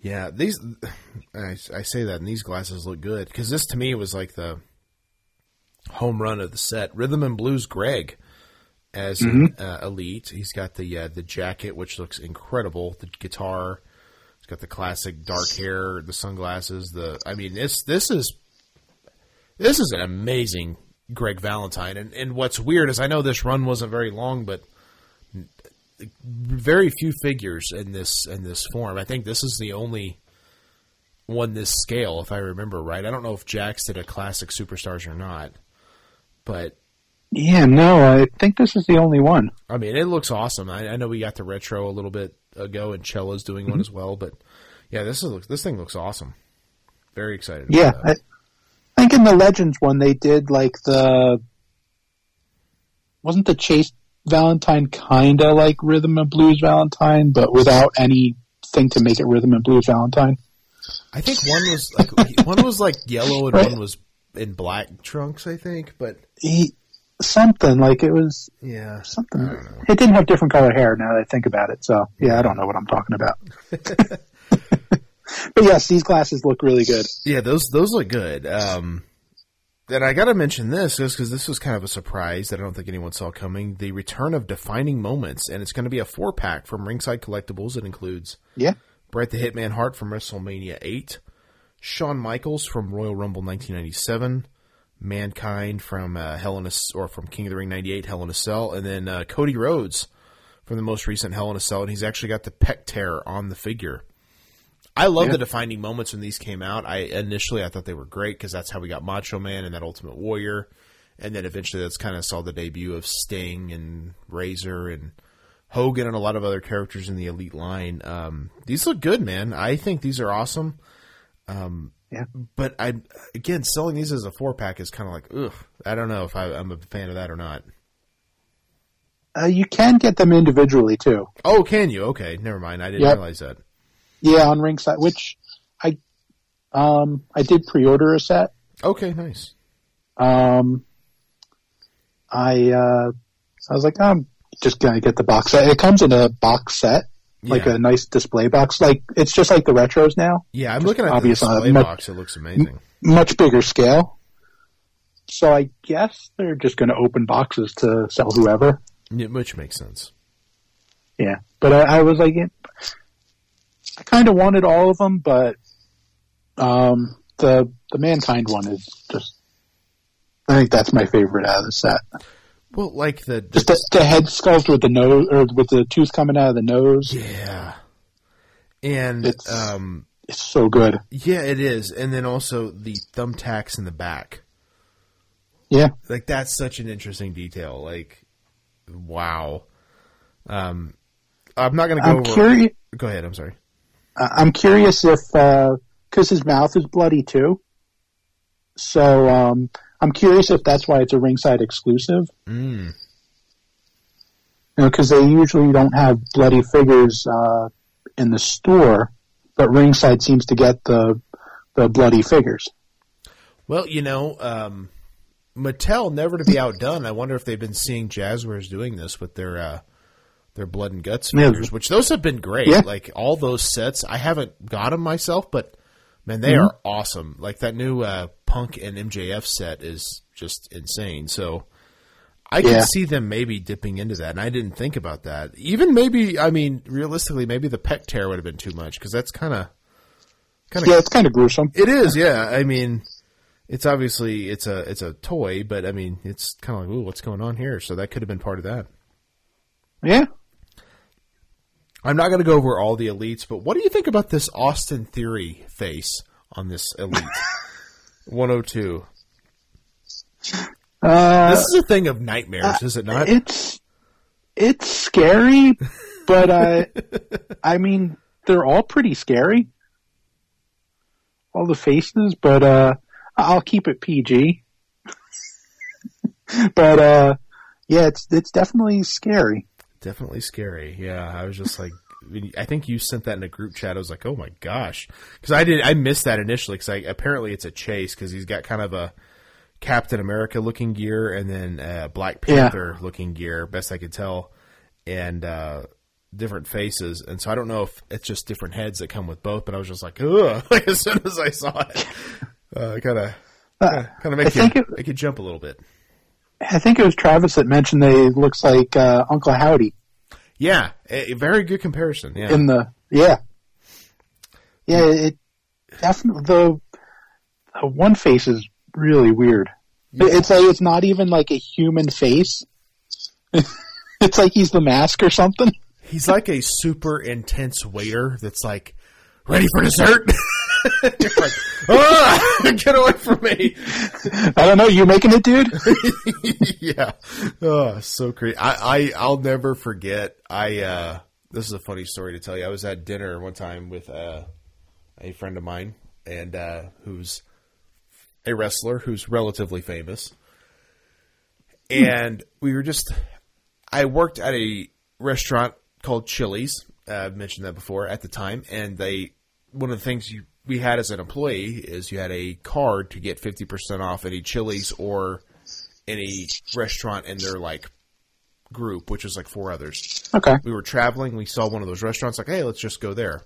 Yeah, these I, I say that, and these glasses look good because this to me was like the home run of the set. Rhythm and Blues Greg as an, uh, elite. He's got the uh, the jacket, which looks incredible. The guitar. He's got the classic dark hair, the sunglasses. The I mean, this this is this is an amazing Greg Valentine. And and what's weird is I know this run wasn't very long, but very few figures in this in this form. I think this is the only one this scale, if I remember right. I don't know if Jakks did a classic superstars or not, but Yeah, no, I think this is the only one. I mean, it looks awesome. I, I know we got the retro a little bit ago, and Cella's doing one mm-hmm. as well. But yeah, this is this thing looks awesome. Very excited. about Yeah, that. I think in the Legends one they did like the wasn't the Chase Valentine kind of like Rhythm and Blues Valentine, but without anything to make it Rhythm and Blues Valentine. I think one was like one was like yellow and Right. one was in black trunks. I think, but He, something like it was yeah, something. I don't know. It didn't have different color hair. Now that I think about it, so yeah, I don't know what I'm talking about. but yes, these glasses look really good. Yeah, those those look good. Um, and I got to mention this just because this was kind of a surprise that I don't think anyone saw coming. The return of defining moments, and it's going to be a four pack from Ringside Collectibles. It includes Yeah, Bret the Hitman Hart from WrestleMania eight, Shawn Michaels from Royal Rumble 1997, Mankind from uh, Hell in a or from King of the Ring '98, Hell in a Cell, and then uh, Cody Rhodes from the most recent Hell in a Cell, and he's actually got the pec tear on the figure. I love Yeah. the defining moments when these came out. I initially I thought they were great because that's how we got Macho Man and that Ultimate Warrior, and then eventually that's kind of saw the debut of Sting and Razor and Hogan and a lot of other characters in the Elite line. Um, these look good, man. I think these are awesome. Um, Yeah. But I again selling these as a four pack is kind of like ugh. I don't know if I, I'm a fan of that or not. Uh, you can get them individually too. Oh, can you? Okay, never mind. I didn't Yep. realize that. Yeah, on ringside, which I um I did pre-order a set. Okay, nice. Um, I uh, I was like, I'm just gonna get the box set. It comes in a box set, like yeah. a nice display box. Like it's just like the retros now, yeah. I'm looking at the obvious, uh, display mu- box. It looks amazing. much bigger scale. So I guess they're just gonna open boxes to sell whoever. Yeah, which makes sense. Yeah, but I, I was like, it, I kind of wanted all of them, but um, the the mankind one is just. I think that's my favorite out of the set. Well, like the, Just the, the head sculpt with the nose or with the tooth coming out of the nose. yeah, and It's- um, It's so good. yeah, it is. And then also the thumbtacks in the back. Yeah, like that's such an interesting detail. Like, wow. Um, I'm not gonna go I'm curious. Go ahead. I'm sorry. I'm curious if because his mouth is bloody too. So um, I'm curious if that's why it's a ringside exclusive. Mm. You know, because they usually don't have bloody figures uh, in the store, but ringside seems to get the the bloody figures. Well, you know, um, Mattel never to be outdone. I wonder if they've been seeing Jazwares doing this with their uh, their blood and guts Yeah. figures, which those have been great. Yeah. Like all those sets, I haven't got them myself, but man, they Mm-hmm. are awesome. Like that new uh, Punk and MJF set is just insane. So I can Yeah. see them maybe dipping into that, and I didn't think about that. Even maybe, I mean, realistically, maybe the pec tear would have been too much because that's kind of kind of Yeah, it's kind of gruesome. it is, yeah. I mean, it's obviously it's a it's a toy, but I mean, it's kind of like, ooh, what's going on here? So that could have been part of that. Yeah, I'm not going to go over all the elites, but what do you think about this Austin Theory face on this elite 102? uh, This is a thing of nightmares, is it not? it's it's scary, but uh, I mean they're all pretty scary. All the faces, but uh, I'll keep it PG. but uh, yeah, it's it's definitely scary. Definitely scary. Yeah, I was just like, I think you sent that in a group chat. I was like, oh my gosh, because I did. I missed that initially because I apparently it's a chase because he's got kind of a Captain America looking gear and then uh, Black Yeah. Panther looking gear, best I could tell, and uh, different faces. And so I don't know if it's just different heads that come with both, but I was just like, ugh, like as soon as I saw it, uh, kind of. Kind of I make you think it- make you jump a little bit. I think it was Travis that mentioned they looks like uh, Uncle Howdy Yeah, a, very good comparison. Yeah, in the yeah yeah it definitely the, the one face is really weird. It- It's like it's not even like a human face. it's like he's the mask or something. He's like a super intense waiter that's like, ready for dessert? You're like, ah, get away from me. I don't know. You making it, dude? yeah. Oh, so crazy. I, I, I'll never forget. I, uh, this is a funny story to tell you. I was at dinner one time with, uh, a friend of mine and, uh, who's a wrestler who's relatively famous. And we were just, I worked at a restaurant called Chili's. Uh, I've mentioned that before at the time. And they, one of the things you, we had as an employee is you had a card to get 50% off any Chili's or any restaurant in their like group, which was like four others. Okay. We were traveling, we saw one of those restaurants, like, hey, let's just go there.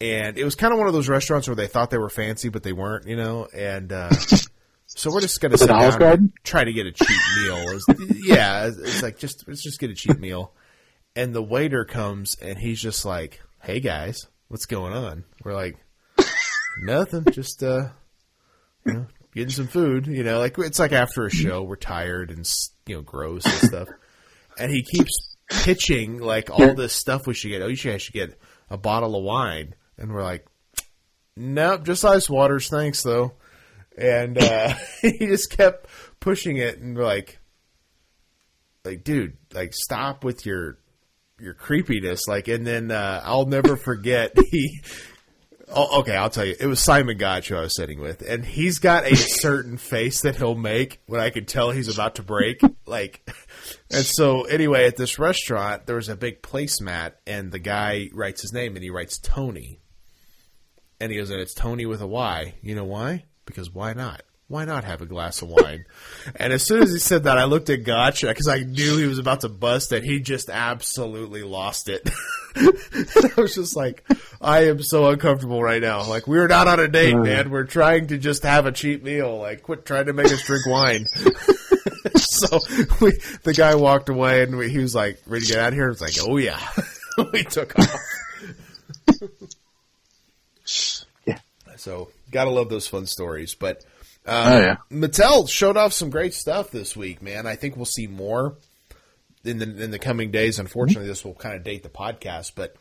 And it was kind of one of those restaurants where they thought they were fancy, but they weren't, you know. And uh, so we're just gonna sit down and try to get a cheap meal. It's- yeah, it's- it's like just let's just get a cheap meal. And the waiter comes and he's just like, "Hey guys, what's going on?" We're like, "Nothing, just uh, you know, getting some food." You know, like it's like after a show, we're tired and you know gross and stuff. And he keeps pitching like all this stuff we should get. Oh, you should, I should get a bottle of wine, and we're like, "Nope, just ice waters, thanks though." And uh, he just kept pushing it, and we're like, like, dude, like, stop with your your creepiness. Like, and then uh, I'll never forget he. Oh, okay, I'll tell you. It was Simon Gotch who I was sitting with, and he's got a certain face that he'll make when I can tell he's about to break. Like, and so anyway, at this restaurant, there was a big placemat, and the guy writes his name, and he writes Tony, and he goes, and it's Tony with a Y. You know why? Because why not? Why not have a glass of wine? and as soon as he said that, I looked at Gotch because I knew he was about to bust it. He just absolutely lost it. I was just like, I am so uncomfortable right now. Like, we're not on a date, man. We're trying to just have a cheap meal. Like, quit trying to make us drink wine. so we, the guy walked away and we, he was like, ready to get out of here. I was like, oh yeah. we took off. Yeah. So, gotta love those fun stories. But, oh yeah. Mattel showed off some great stuff this week, man. I think we'll see more in the in the coming days. Unfortunately, this will kind of date the podcast, but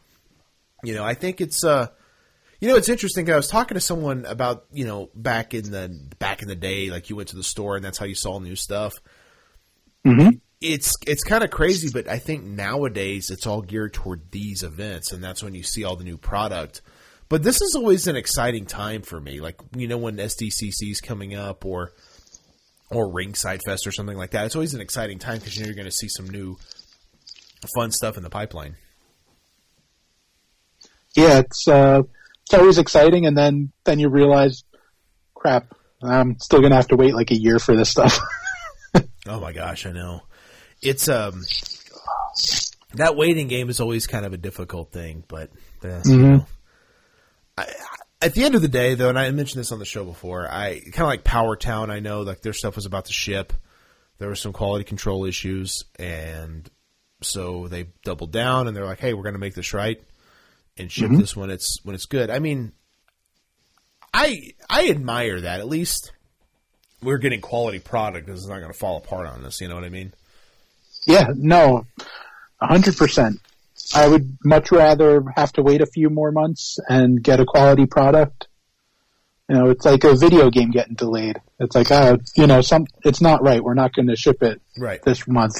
you know, I think it's uh, you know, it's interesting. I was talking to someone about you know back in the back in the day, like you went to the store and that's how you saw new stuff. Mhm. It's it's kind of crazy, but I think nowadays it's all geared toward these events, and that's when you see all the new product. But this is always an exciting time for me. Like you know when SDCC is coming up, or or Ringside Fest or something like that. It's always an exciting time because you know you're going to see some new fun stuff in the pipeline. Yeah, it's uh, it's always exciting, and then then you realize, crap, I'm still gonna have to wait like a year for this stuff. Oh my gosh, I know. It's um that waiting game is always kind of a difficult thing, but uh, you know. I, at the end of the day, though, and I mentioned this on the show before, I kind of like Power Town. I know like their stuff was about to ship. There were some quality control issues, and so they doubled down and they're like, "Hey, we're going to make this right and ship mm-hmm. this when it's when it's good." I mean, I I admire that. At least we're getting quality product. This is not going to fall apart on us. You know what I mean? yeah, no, a hundred percent. I would much rather have to wait a few more months and get a quality product. You know, it's like a video game getting delayed. It's like, uh, you know, some it's not right. We're not going to ship it Right. this month.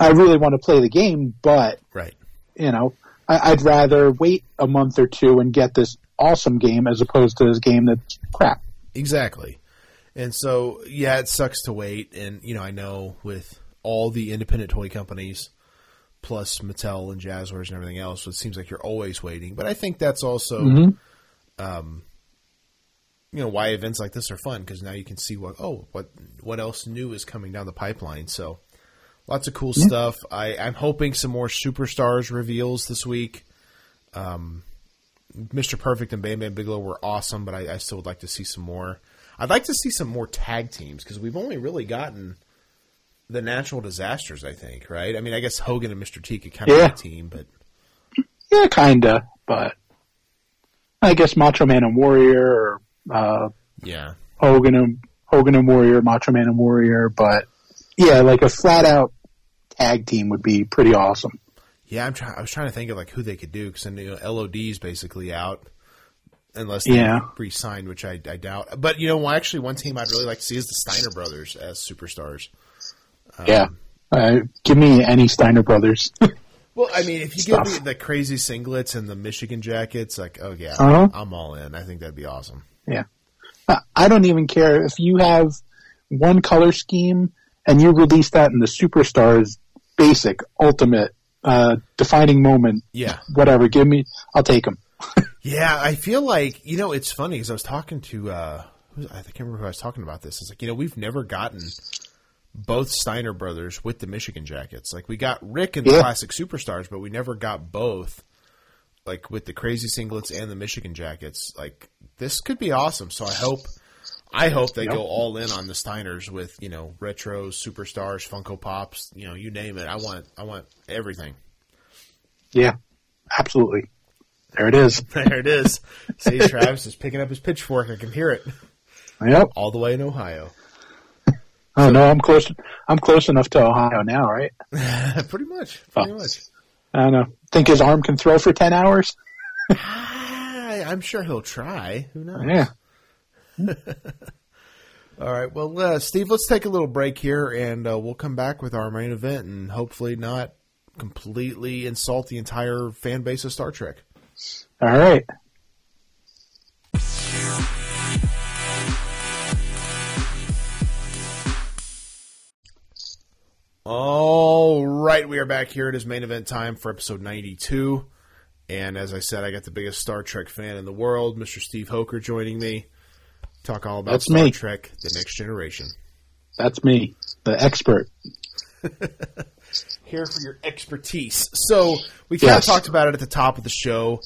I really want to play the game, but Right. you know, I, I'd rather wait a month or two and get this awesome game as opposed to this game that's crap. Exactly. And so, yeah, it sucks to wait. And, you know, I know with all the independent toy companies, plus Mattel and Jazwares and everything else, So it seems like you're always waiting. But I think that's also, Mhm. um, you know, why events like this are fun because now you can see what, oh, what, what else new is coming down the pipeline. So lots of cool stuff. I, I'm hoping some more superstars reveals this week. Um, Mr. Perfect and Bam Bam Bigelow were awesome, but I, I still would like to see some more. I'd like to see some more tag teams because we've only really gotten the natural disasters. I think, right? I mean, I guess Hogan and Mr. T could kind of Yeah. be a team, but Yeah, kinda, but I guess Macho Man and Warrior or uh, yeah, Hogan and Hogan and Warrior, Macho Man and Warrior, but yeah, like a flat out tag team would be pretty awesome. yeah. I'm trying. I was trying to think of like who they could do because you know, LOD is basically out unless they Yeah. re-signed, which I, I doubt. But you know, actually, one team I'd really like to see is the Steiner brothers as superstars. Yeah, uh, give me any Steiner brothers. Well, I mean, if you give me the crazy singlets and the Michigan jackets, like, oh yeah, Uh-huh. I'm all in. I think that'd be awesome. yeah, I- I don't even care if you have one color scheme and you release that in the Superstars basic, ultimate, uh, defining moment, Yeah, whatever. Give me, I'll take them. yeah. I feel like you know it's funny because I was talking to uh, I can't remember who I was talking about this. It's like you know we've never gotten both Steiner brothers with the Michigan jackets. Like we got Rick and the Yeah. classic superstars, but we never got both. Like with the crazy singlets and the Michigan jackets, like this could be awesome. So I hope, I hope they Yep. go all in on the Steiners with you know retros, superstars, Funko Pops, you know you name it. I want, I want everything. Yeah, absolutely. There it is. There it is. See, Travis is picking up his pitchfork. I can hear it Yep. all the way in Ohio. Oh no, I'm close. I'm close enough to Ohio now, right? pretty much, pretty much. I don't know. Think his arm can throw for ten hours? I, I'm sure he'll try. Who knows? Yeah. All right. Well, uh, Steve, let's take a little break here, and uh, we'll come back with our main event, and hopefully not completely insult the entire fan base of Star Trek. All right. All right, we are back here. It is main event time for episode 92. And as I said, I got the biggest Star Trek fan in the world, Mr. Steve Hoeker, joining me. Talk all about That's Star me. Trek The Next Generation. That's me, the expert. Here for your expertise. So, we kind of talked about it at the top of the show.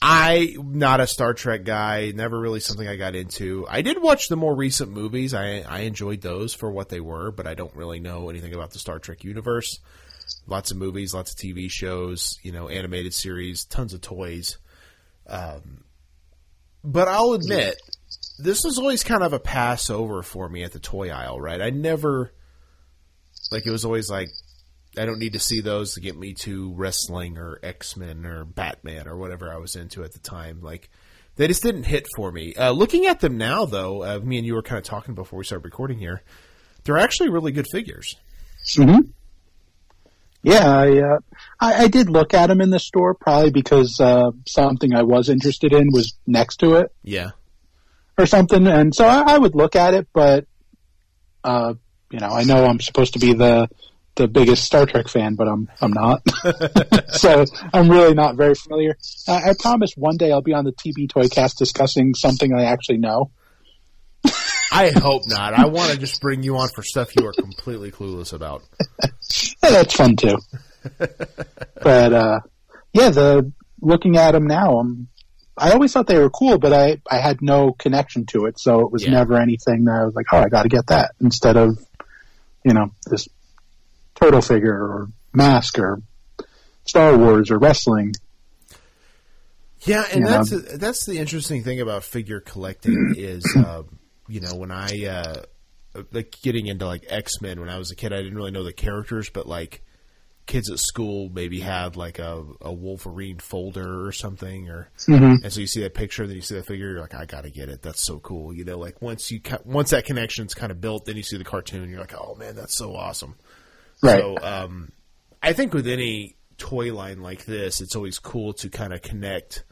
I'm not a Star Trek guy, never really something I got into. I did watch the more recent movies. I, I enjoyed those for what they were, but I don't really know anything about the Star Trek universe. Lots of movies, lots of TV shows, you know, animated series, tons of toys. Um, but I'll admit, this was always kind of a passover for me at the toy aisle, right? I never, like, it was always like, I don't need to see those to get me to wrestling or X Men or Batman or whatever I was into at the time. Like, they just didn't hit for me. Uh, looking at them now, though, uh, me and you were kind of talking before we started recording here. They're actually really good figures. hmm Yeah, I, uh, I I did look at them in the store probably because uh, something I was interested in was next to it Yeah, or something, and so I, I would look at it. But uh, you know, I know I'm supposed to be the the biggest Star Trek fan, but I'm I'm not. so I'm really not very familiar. I, I promise one day I'll be on the TB Toycast discussing something I actually know. I hope not. I want to just bring you on for stuff you are completely clueless about. Yeah, that's fun too. but uh, yeah, the looking at them now, I'm. I always thought they were cool, but I I had no connection to it, so it was Yeah. never anything that I was like, oh, I got to get that instead of, you know, this turtle figure or mask or Star Wars or wrestling. Yeah, and You that's know? that's the interesting thing about figure collecting is, uh, you know, when I uh, like getting into like X Men when I was a kid, I didn't really know the characters, but like kids at school maybe had like a, a Wolverine folder or something, or Mhm. and so you see that picture, then you see that figure, you're like, I gotta get it. That's so cool. You know, like once you ca- once that connection's kind of built, then you see the cartoon, you're like, oh man, that's so awesome. Right. So um, I think with any toy line like this, it's always cool to kind of connect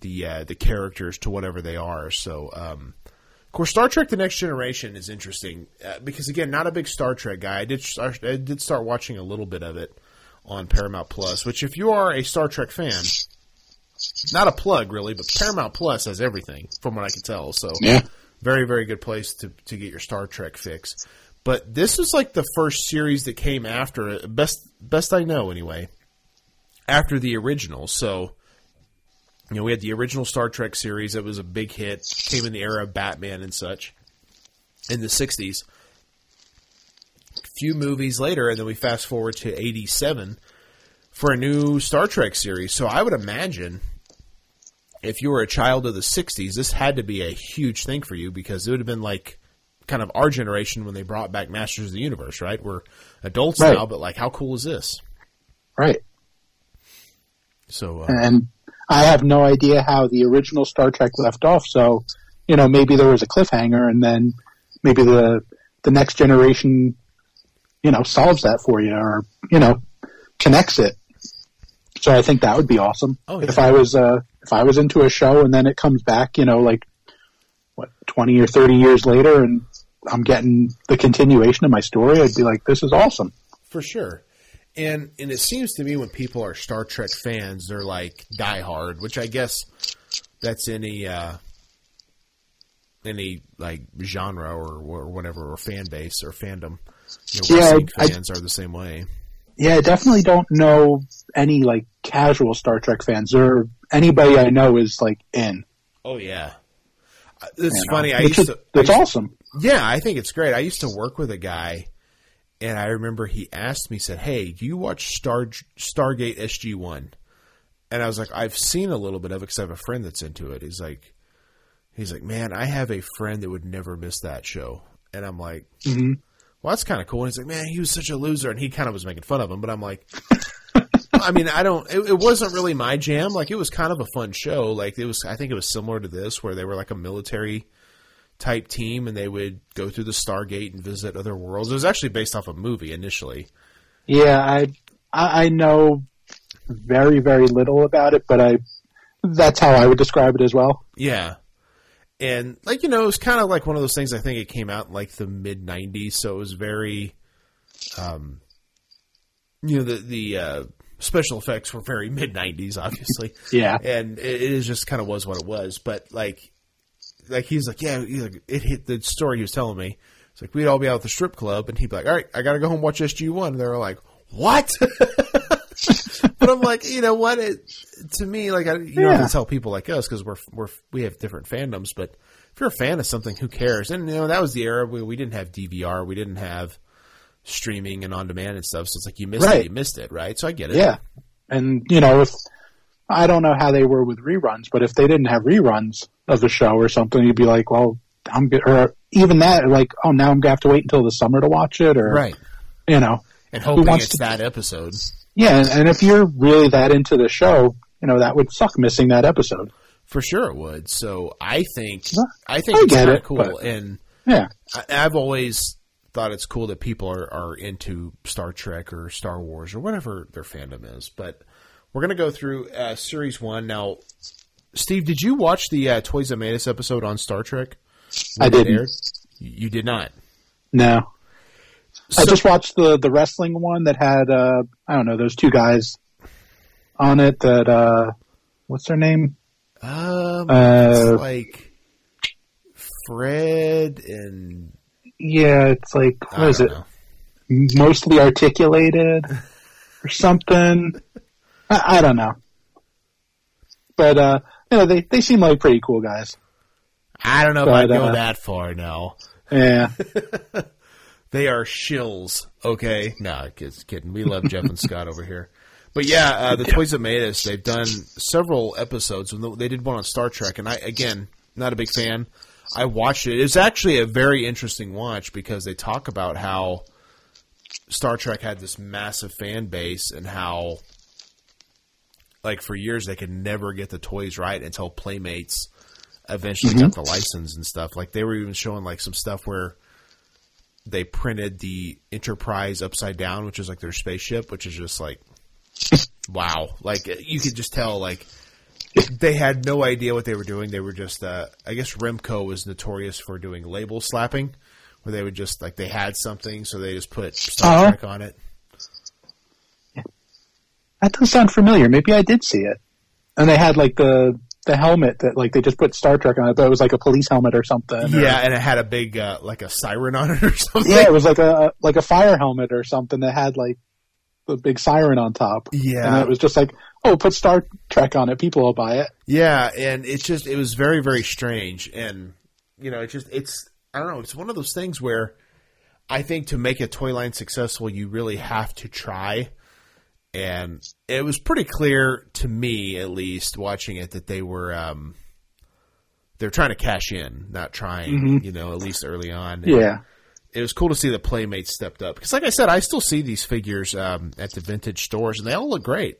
the uh, the characters to whatever they are. So, um, of course, Star Trek: The Next Generation is interesting uh, because again, not a big Star Trek guy. I did start, I did start watching a little bit of it on Paramount Plus. Which, if you are a Star Trek fan, not a plug really, but Paramount Plus has everything from what I can tell. So, Yeah. very very good place to to get your Star Trek fix. But this is like the first series that came after it, best best I know anyway, after the original. So you know we had the original Star Trek series that was a big hit, came in the era of Batman and such in the '60s. A few movies later, and then we fast forward to '87 for a new Star Trek series. So I would imagine if you were a child of the 60s, this had to be a huge thing for you because it would have been like kind of our generation when they brought back Masters of the Universe, right? We're adults Right. now, but like, how cool is this? Right. So, uh, And I have no idea how the original Star Trek left off. So, you know, maybe there was a cliffhanger, and then maybe the the next generation, you know, solves that for you, or you know, connects it. So I think that would be awesome. Oh, yeah. If I was uh, if I was into a show and then it comes back, you know, like what twenty or thirty years later, and I'm getting the continuation of my story, I'd be like, this is awesome. for sure. And and it seems to me when people are Star Trek fans, they're like diehard, which I guess that's any uh, any like genre or, or whatever or fan base or fandom. You know, Yeah, I- fans are the same way. Yeah, I definitely don't know any like casual Star Trek fans or anybody I know is like in. Oh yeah, Uh, it's funny. I used to. I That's awesome. Yeah, I think it's great. I used to work with a guy, and I remember he asked me, said, "Hey, do you watch Star Stargate SG One?" And I was like, "I've seen a little bit of it because I have a friend that's into it." He's like, "He's like, man, I have a friend that would never miss that show," and I'm like, mm-hmm. "Well, that's kind of cool." And he's like, "Man, he was such a loser," and he kind of was making fun of him, but I'm like. I mean, I don't. It, it wasn't really my jam. Like, it was kind of a fun show. Like, it was. I think it was similar to this, where they were like a military type team, and they would go through the Stargate and visit other worlds. It was actually based off a movie initially. Yeah, I I know very very little about it, but I that's how I would describe it as well. Yeah, and like you know, it was kind of like one of those things. I think it came out in like the mid '90s, so it was very, um, you know the the uh, special effects were very mid '90s, obviously. Yeah. and it, it is just kind of was what it was. But like, like he's like, yeah, he's like, it hit the story he was telling me. It's like we'd all be out at the strip club, and he'd be like, "All right, I got to go home and watch SG One." And They're like, "What?" but I'm like, you know what? It, to me, like, I, you don't have Yeah. to tell people like us because we're we're we have different fandoms. But if you're a fan of something, who cares? And you know that was the era where we didn't have DVR, we didn't have streaming and on demand and stuff. So it's like you missed Right. it, you missed it, right? So I get it. Yeah. And, you know, if I don't know how they were with reruns, but if they didn't have reruns of the show or something, you'd be like, well, I'm good. Or even that, like, oh, now I'm going to have to wait until the summer to watch it or, right. you know. And hoping wants it's to- that episode. Yeah. And, and if you're really that into the show, you know, that would suck missing that episode. For sure it would. So I think I think I it's get kind it, cool. but- And Yeah. I, I've always thought it's cool that people are, are into Star Trek or Star Wars or whatever their fandom is. But we're gonna go through uh, series one now. Steve, did you watch the uh, Toys That Made Us episode on Star Trek? I didn't. You did not. No. I just watched the, the wrestling one that had, uh, I don't know, those two guys on it that, uh, what's their name? Um, Uh, it's like Fred and Yeah, it's like, what is it? know. mostly articulated or something. I, I don't know. But, uh, you know, they, they seem like pretty cool guys. I don't know if I'd go uh, that far now. Yeah. They are shills. Okay, no, just kidding. We love Jeff and Scott over here. But yeah, uh, the Toys That Made Us. They've done several episodes. They did one on Star Trek, and I again not a big fan. I watched it. It was actually a very interesting watch because they talk about how Star Trek had this massive fan base and how, like, for years they could never get the toys right until Playmates eventually got the license and stuff. Like, they were even showing like some stuff where they printed the Enterprise upside down, which is like their spaceship, which is just like wow. Like you could just tell like they had no idea what they were doing. They were just uh I guess Remco was notorious for doing label slapping where they would just like they had something so they just put Star Uh-huh. Trek on it. That does sound familiar. Maybe I did see it. And they had like the, the helmet that like they just put Star Trek on it, but it was like a police helmet or something. or- Yeah, and it had a big uh, like a siren on it or something. Yeah, it was like a like a fire helmet or something that had like the big siren on top. Yeah. and it was just like, oh, put Star Trek on it, people will buy it. Yeah, and it's just it was very very strange, and you know, it's just it's I don't know, it's one of those things where I think to make a toy line successful, you really have to try, and it was pretty clear to me, at least watching it, that they were um they're trying to cash in, not trying, you know, at least early on. And Yeah, it was cool to see the Playmates stepped up because, like I said, I still see these figures um, at the vintage stores, and they all look great.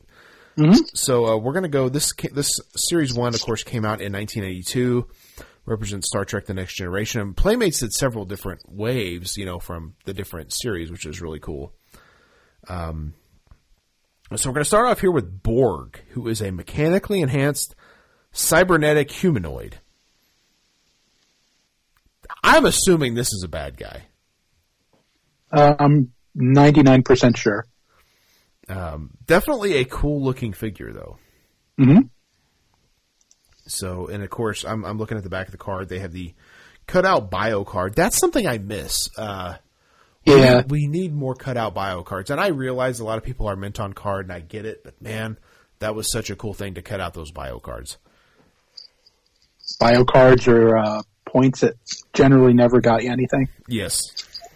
So uh, we're gonna go. This this series one, of course, came out in 1982. Represents Star Trek: The Next Generation. And Playmates did several different waves, you know, from the different series, which is really cool. Um, so we're gonna start off here with Borg, who is a mechanically enhanced cybernetic humanoid. I'm assuming this is a bad guy. uh, I'm 99% sure. Um, definitely a cool looking figure, though. hmm So, and of course, I'm, I'm looking at the back of the card. They have the cutout bio card. That's something I miss. Uh, Yeah. need- we need more cutout bio cards, and I realize a lot of people are mint on card, and I get it. But man, that was such a cool thing to cut out those bio cards. Bio cards are uh, points that generally never got you anything. Yes,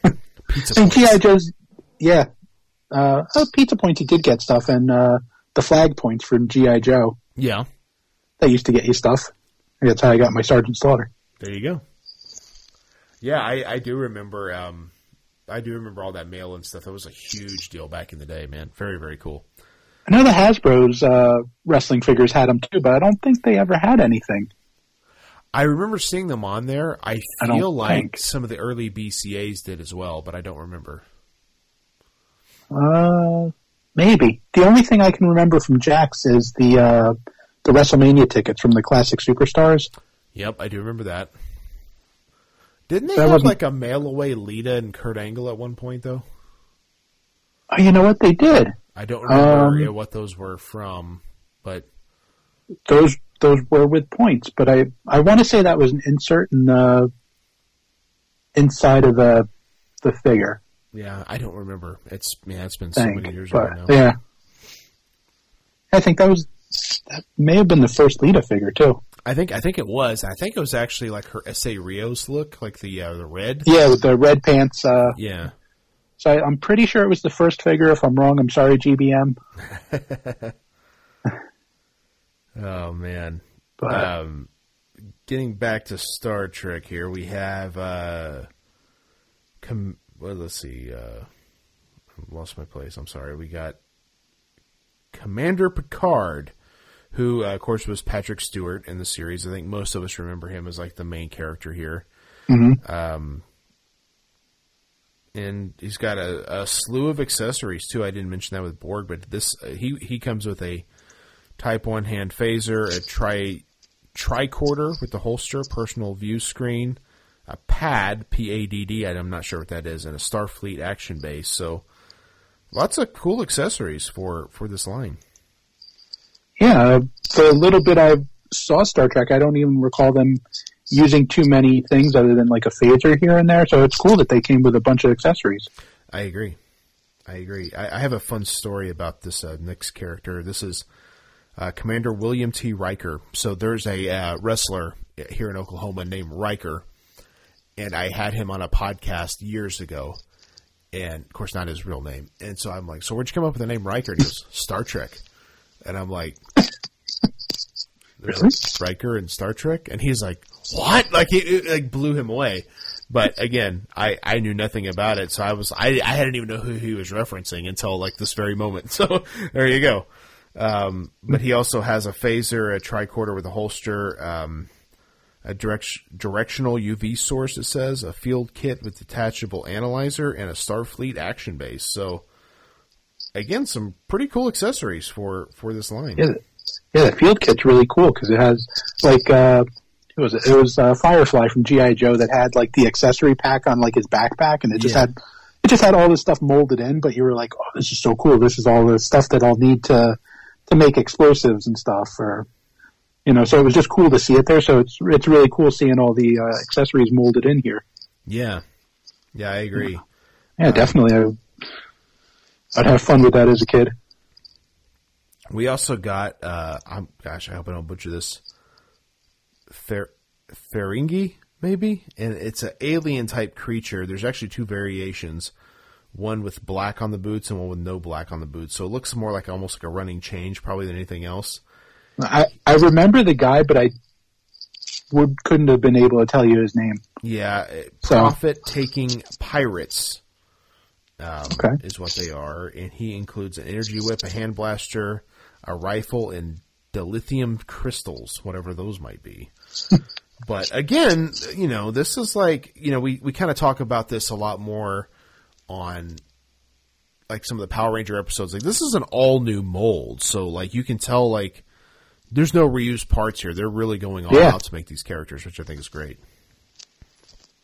pizza. And. GI Joe's, yeah. Uh, oh, pizza points, you did get stuff, and uh, the flag points from GI Joe. Yeah, They used to get you stuff. That's how I got my Sergeant Slaughter. there you go. Yeah, I, I do remember. Um, I do remember all that mail and stuff. That was a huge deal back in the day, man. Very very cool. I know the Hasbro's uh, wrestling figures had them too, but I don't think they ever had anything. I remember seeing them on there. I I feel like think. some of the early BCAs did as well, but I don't remember. Uh, maybe. The only thing I can remember from Jakks is the uh, the WrestleMania tickets from the classic Superstars. Yep, I do remember that. Didn't they That have wasn't- like a mail away Lita and Kurt Angle at one point though? I you know what they did? I don't remember Um, what those were from, but Those those were with points, but I I want to say that was an insert in the inside of the the figure yeah, I don't remember. It's yeah, it's been so many years ago But now. yeah, I think that was that may have been the first Lita figure too. I think I think it was. I think it was actually like her SA Rios look, like the uh, the red. Yeah, with the red pants. Uh, Yeah. so I, I'm pretty sure it was the first figure. If I'm wrong, I'm sorry, GBM. Oh man. But Um, getting back to Star Trek here, we have uh, com- well, let's see. Uh, I lost my place. I'm sorry. We got Commander Picard, who uh, of course was Patrick Stewart in the series. I think most of us remember him as like the main character here. Mhm. Um, and he's got a, a slew of accessories too. I didn't mention that with Borg, but this uh, he he comes with a Type One hand phaser, a tri tricorder with the holster, personal view screen, a pad P A D D. I'm not sure what that is, and a Starfleet action base. So lots of cool accessories for for this line. Yeah, the little bit I saw Star Trek, I don't even recall them using too many things other than like a phaser here and there. So it's cool that they came with a bunch of accessories. I agree. I agree. I, I have a fun story about this uh, next character. This is uh, Commander William T. Riker. So there's a uh, wrestler here in Oklahoma named Riker, and I had him on a podcast years ago, and of course not his real name. And so I'm like, "So where'd you come up with the name Riker?" And he goes, "Star Trek," and I'm like. Really? Riker and Star Trek, and he's like, "What?" Like it, it like blew him away. But again, I, I knew nothing about it, so I was I I didn't even know who he was referencing until like this very moment. So there you go. Um, but he also has a phaser, a tricorder with a holster, um, a direct, directional UV source. It says a field kit with detachable analyzer and a Starfleet action base. So again, some pretty cool accessories for for this line. Yeah, the- yeah, the field kit's really cool because it has like uh, it was it was uh, Firefly from GI Joe that had like the accessory pack on like his backpack, and it just Yeah. had it just had all this stuff molded in. But you were like, oh, this is so cool. This is all the stuff that I'll need to to make explosives and stuff, or you know. So it was just cool to see it there. So it's it's really cool seeing all the uh, accessories molded in here. Yeah, yeah, I agree. Yeah, definitely. I'd have fun with that as a kid. We also got, uh, I'm, gosh, I hope I don't butcher this. Fer, Ferengi, maybe? And it's an alien type creature. There's actually two variations. One with black on the boots and one with no black on the boots. So it looks more like almost like a running change, probably than anything else. I I remember the guy, but I would couldn't have been able to tell you his name. Yeah, uh, So- profit taking pirates um, Okay. is what they are, and he includes an energy whip, a hand blaster, a rifle, and dilithium crystals, whatever those might be. but again, you know, this is like you know we we kind of talk about this a lot more on like some of the Power Ranger episodes. Like this is an all new mold, so like you can tell like. There's no reused parts here. They're really going all Yeah. out to make these characters, which I think is great.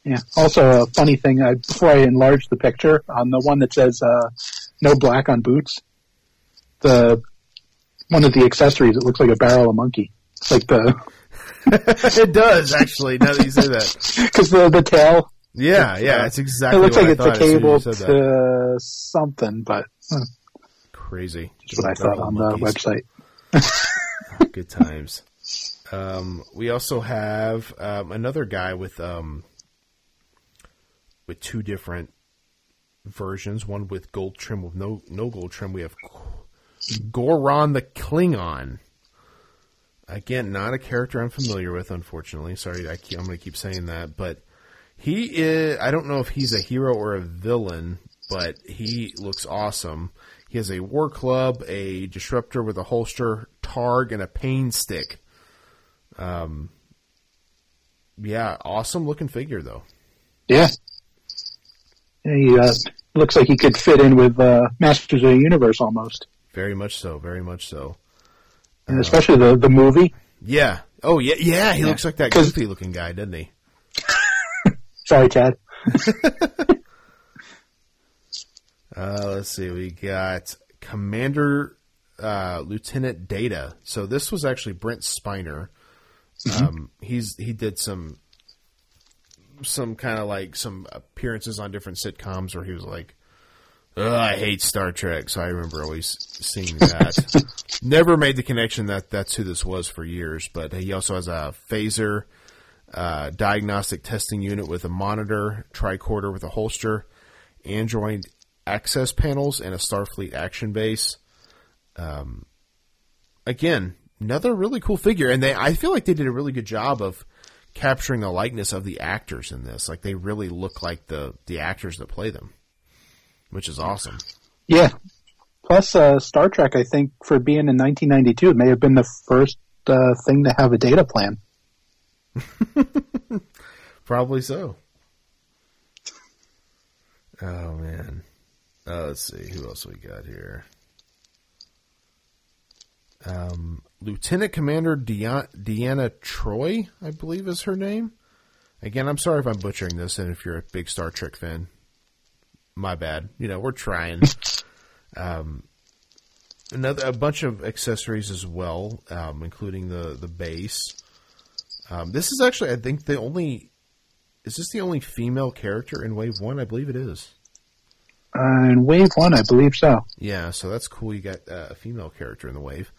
Yeah. Also, a funny thing, I, before I enlarge the picture, on the one that says uh, "no black on boots," the one of the accessories, it looks like a barrel of monkey. It's like the it does actually. Now that you say that, because the the tail, yeah, yeah, it's exactly. it looks like I it's a as soon as cable you said that. to something, but uh, Crazy. that's what I thought on the website. Good times. Um, we also have um, another guy with um, with two different versions. One with gold trim, with no no gold trim. We have Gowron the Klingon. Again, not a character I'm familiar with, unfortunately. Sorry, I I'm going to keep saying that, but he is. I don't know if he's a hero or a villain, but he looks awesome. He has a war club, a disruptor with a holster, targ, and a pain stick. Um, yeah, awesome looking figure though. Yeah. He uh, looks like he could fit in with uh, Masters of the Universe almost, Very much so. Very much so. and especially the the movie. Yeah. Oh yeah, yeah. He Yeah. looks like that goofy looking guy, doesn't he? Sorry, Chad. Uh, let's see. We got Commander uh, Lieutenant Data. So this was actually Brent Spiner. Um, he's he did some some kind of like some appearances on different sitcoms where he was like, "Ugh, "I hate Star Trek," so I remember always seeing that. Never made the connection that that's who this was for years, but he also has a phaser, uh, diagnostic testing unit with a monitor, tricorder with a holster, Android access panels, and a Starfleet action base. Um, again, another really cool figure, and they I feel like they did a really good job of capturing the likeness of the actors in this. Like they really look like the the actors that play them, which is awesome. Yeah. Plus, uh, Star Trek, I think, for being in 1992, it may have been the first uh, thing to have a data plan. Probably so. Oh man. Uh, let's see who else we got here. Um, Lieutenant Commander Deanna, Deanna Troi, I believe is her name. Again, I'm sorry if I'm butchering this, and if you're a big Star Trek fan, my bad. You know, we're trying. um, another a bunch of accessories as well, um, including the the base. Um, this is actually, I think, the only. Is this the only female character in Wave One? I believe it is. Uh, in Wave 1, I believe so. Yeah, so that's cool. You got uh, a female character in the wave.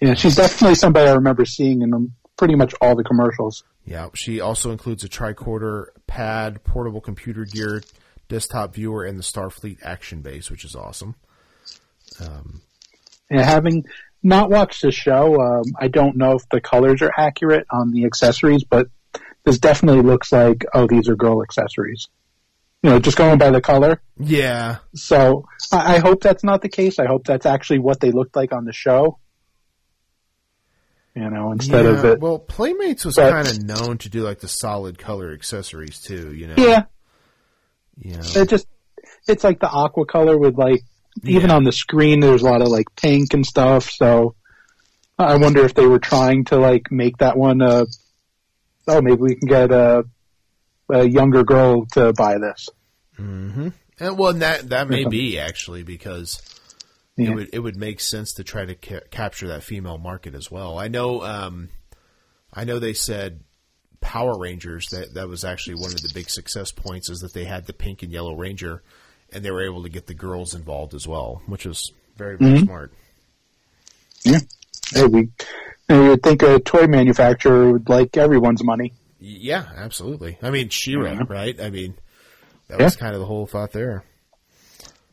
Yeah, she's definitely somebody I remember seeing in pretty much all the commercials. Yeah, she also includes a tricorder, pad, portable computer gear, desktop viewer, and the Starfleet action base, which is awesome. Um, And having not watched the show, um, I don't know if the colors are accurate on the accessories, but this definitely looks like, oh, these are girl accessories. You know, just going by the color. yeah, So I, I hope that's not the case. I hope that's actually what they looked like on the show. You know, instead yeah. of it. Well, Playmates was kind of known to do like the solid color accessories too. You know. yeah, Yeah. know. it just it's like the aqua color with like even Yeah. on the screen there's a lot of like pink and stuff. So I wonder if they were trying to like make that one. Uh, oh, maybe we can get a, a younger girl to buy this. Mm-hmm. And well, and that that may be actually because Yeah. it would it would make sense to try to ca- capture that female market as well. I know, um, I know they said Power Rangers that that was actually one of the big success points is that they had the pink and yellow ranger, and they were able to get the girls involved as well, which was very very smart. Yeah, hey, we. You would think a toy manufacturer would like everyone's money. Yeah, absolutely. I mean, She-Ra, Yeah. right? I mean, that Yeah. was kind of the whole thought there.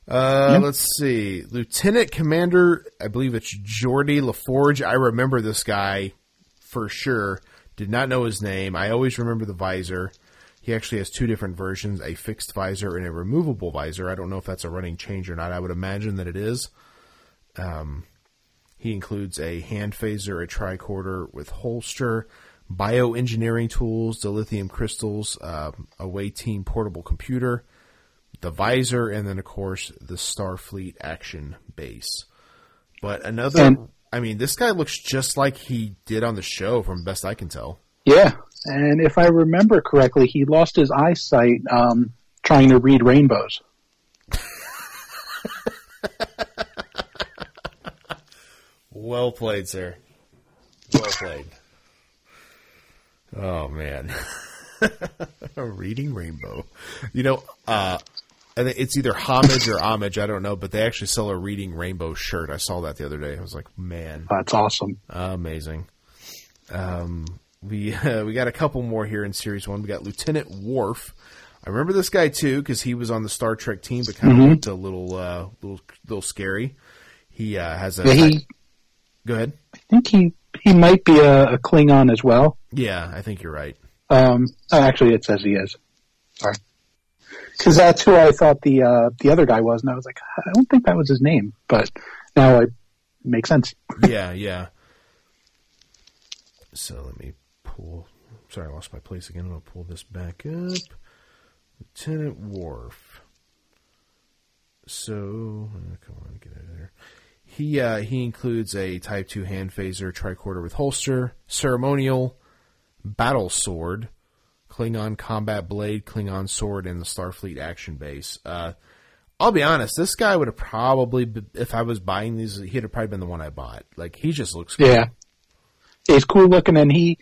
Uh, let's see. Lieutenant Commander, I believe it's Geordi LaForge. I remember this guy for sure. Did not know his name. I always remember the visor. He actually has two different versions, a fixed visor and a removable visor. I don't know if that's a running change or not. I would imagine that it is. Um, he includes a hand phaser, a tricorder with holster, bioengineering tools, dilithium crystals, uh, Away Team portable computer, the visor, and then of course the Starfleet action base. But another, And- I mean, this guy looks just like he did on the show, from best I can tell. Yeah, and if I remember correctly, he lost his eyesight um, trying to read rainbows. Well played, sir. Well played. Oh man, reading rainbow. You know, uh, I it's either homage or homage. I don't know, but they actually sell a reading rainbow shirt. I saw that the other day. I was like, man, That's awesome. amazing. Um, we uh, we got a couple more here in series one. We got Lieutenant Worf. I remember this guy too because he was on the Star Trek team, but kind of looked a little uh, little little scary. He uh, has a. Yeah, he, Go ahead. I think he he might be a, a Klingon as well. Yeah, I think you're right. Um, actually, it says he is. Sorry, because that's who I thought the uh, the other guy was, and I was like, I don't think that was his name, but now it makes sense. yeah, yeah. So let me pull. Sorry, I lost my place again. I'm gonna pull this back up. Lieutenant Worf. So uh, come on, get out of there. He uh, he includes a Type Two hand phaser, tricorder with holster, ceremonial, battle sword, Klingon combat blade, Klingon sword, and the Starfleet action base. Uh, I'll be honest. This guy would have probably, if I was buying these, he'd have probably been the one I bought. Like he just looks. Cool. Yeah, he's cool looking, and he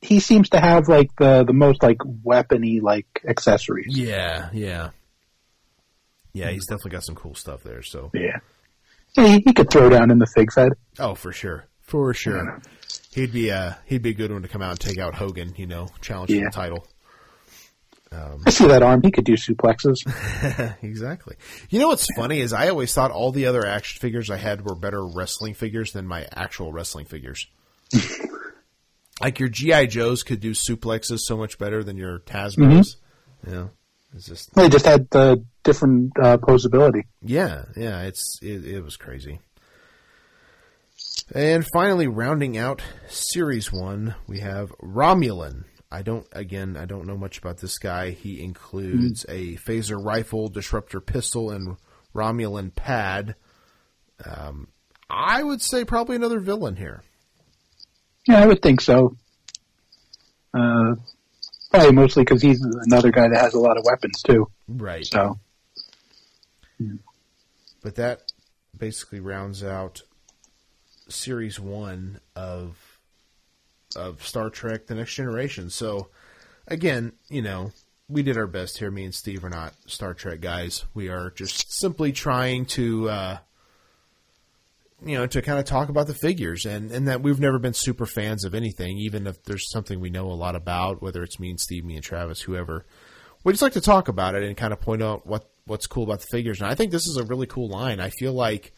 he seems to have like the the most like weapony like accessories. Yeah, yeah, yeah. He's definitely got some cool stuff there. So, Yeah, he, he could throw down in the fig fed. oh, for sure, for sure, he'd be uh he'd be a good one to come out and take out Hogan. You know, challenge for Yeah. the title. I see that arm. He could do suplexes. exactly. You know what's funny is I always thought all the other action figures I had were better wrestling figures than my actual wrestling figures. like your GI Joes could do suplexes so much better than your Tasmos. Yeah, it's just They just had the different uh, posability. yeah, yeah. It's it, it was crazy. And finally, rounding out Series One, we have Romulan. I don't again. I don't know much about this guy. He includes a phaser rifle, disruptor pistol, and Romulan pad. Um, I would say probably another villain here. Yeah, I would think so. Uh, probably mostly because he's another guy that has a lot of weapons too. Right. So But that basically rounds out series one of of Star Trek: The Next Generation. So again, you know, we did our best here. Me and Steve are not Star Trek guys. We are just simply trying to, uh, you know, to kind of talk about the figures and and that we've never been super fans of anything, even if there's something we know a lot about, whether it's me and Steve, me and Travis, whoever. We just like to talk about it and kind of point out what what's cool about the figures. And I think this is a really cool line. I feel like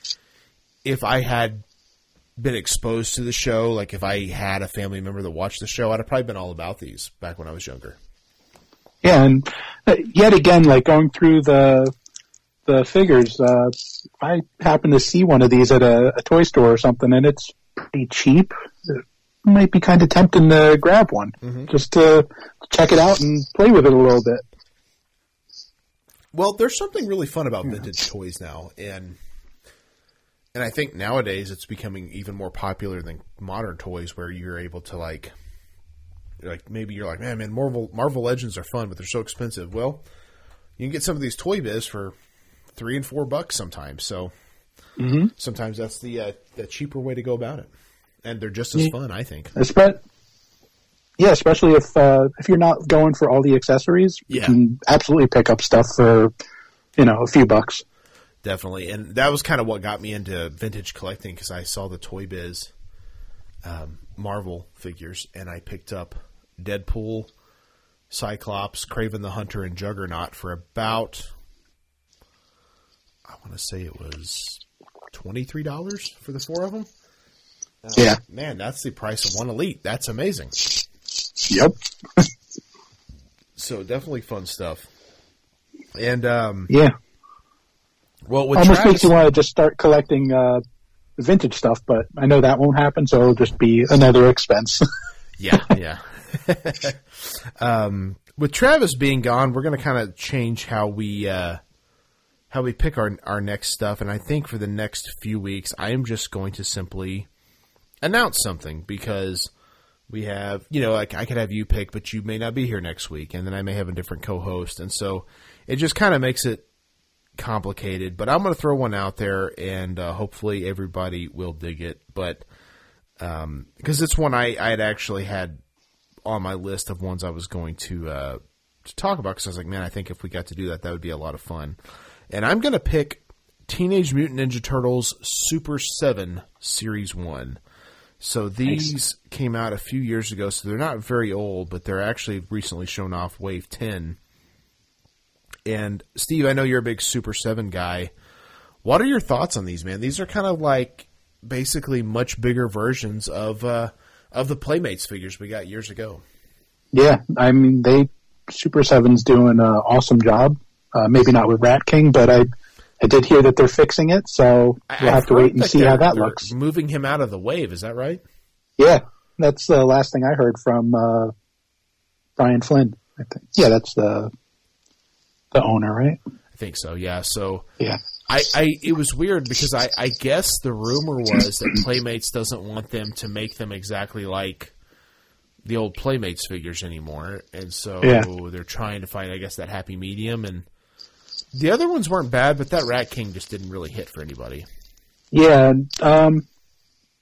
if I had been exposed to the show, like if I had a family member that watched the show, I'd have probably been all about these back when I was younger. yeah, and uh, yet again, like going through the the figures, uh, I happen to see one of these at a, a toy store or something, and it's pretty cheap. It might be kind of tempting to grab one just to check it out and play with it a little bit. Well, there's something really fun about vintage toys now, and and I think nowadays it's becoming even more popular than modern toys, where you're able to like, like maybe you're like, man, man, Marvel Marvel Legends are fun, but they're so expensive. Well, you can get some of these toy biz for three and four bucks sometimes. So sometimes that's the uh, the cheaper way to go about it, and they're just as fun, I think. Espe- yeah, especially if uh, if you're not going for all the accessories, Yeah. you can absolutely pick up stuff for you know a few bucks. Definitely, and that was kind of what got me into vintage collecting because I saw the Toy Biz um, Marvel figures, and I picked up Deadpool, Cyclops, Kraven the Hunter, and Juggernaut for about I want to say it was twenty three dollars for the four of them. Yeah. Man, that's the price of one elite. That's amazing. Yep. So definitely fun stuff. And um, Yeah. Well, Almost Travis, makes you want to just start collecting uh, vintage stuff, but I know that won't happen, so it'll just be another expense. Yeah, yeah. um, with Travis being gone, we're going to kind of change how we uh, how we pick our our next stuff, and I think for the next few weeks, I am just going to simply announce something because we have, you know, like I could have you pick, but you may not be here next week, and then I may have a different co-host, and so it just kind of makes it complicated. But I'm going to throw one out there, and uh, hopefully everybody will dig it. But because it's one I I had actually had on my list of ones I was going to uh, to talk about because I was like, man, I think if we got to do that, that would be a lot of fun. And I'm going to pick Teenage Mutant Ninja Turtles Super Seven Series One. So these came out a few years ago, so they're not very old, but they're actually recently shown off Wave Ten. And Steve, I know you're a big Super Seven guy. What are your thoughts on these, man? These are kind of like basically much bigger versions of uh, of the Playmates figures we got years ago. yeah, I mean they Super Seven's doing an awesome job. Uh, maybe not with Rat King, but I I did hear that they're fixing it, so we'll I've have to wait and see how that looks. Moving him out of the wave, is that right? Yeah, that's the last thing I heard from uh, Brian Flynn. I think. Yeah, that's the the owner, right? I think so. Yeah. So Yeah. I, I it was weird because I, I guess the rumor was that Playmates doesn't want them to make them exactly like the old Playmates figures anymore, and so Yeah. they're trying to find, I guess, that happy medium. And The other ones weren't bad, but that Rat King just didn't really hit for anybody. Yeah, um,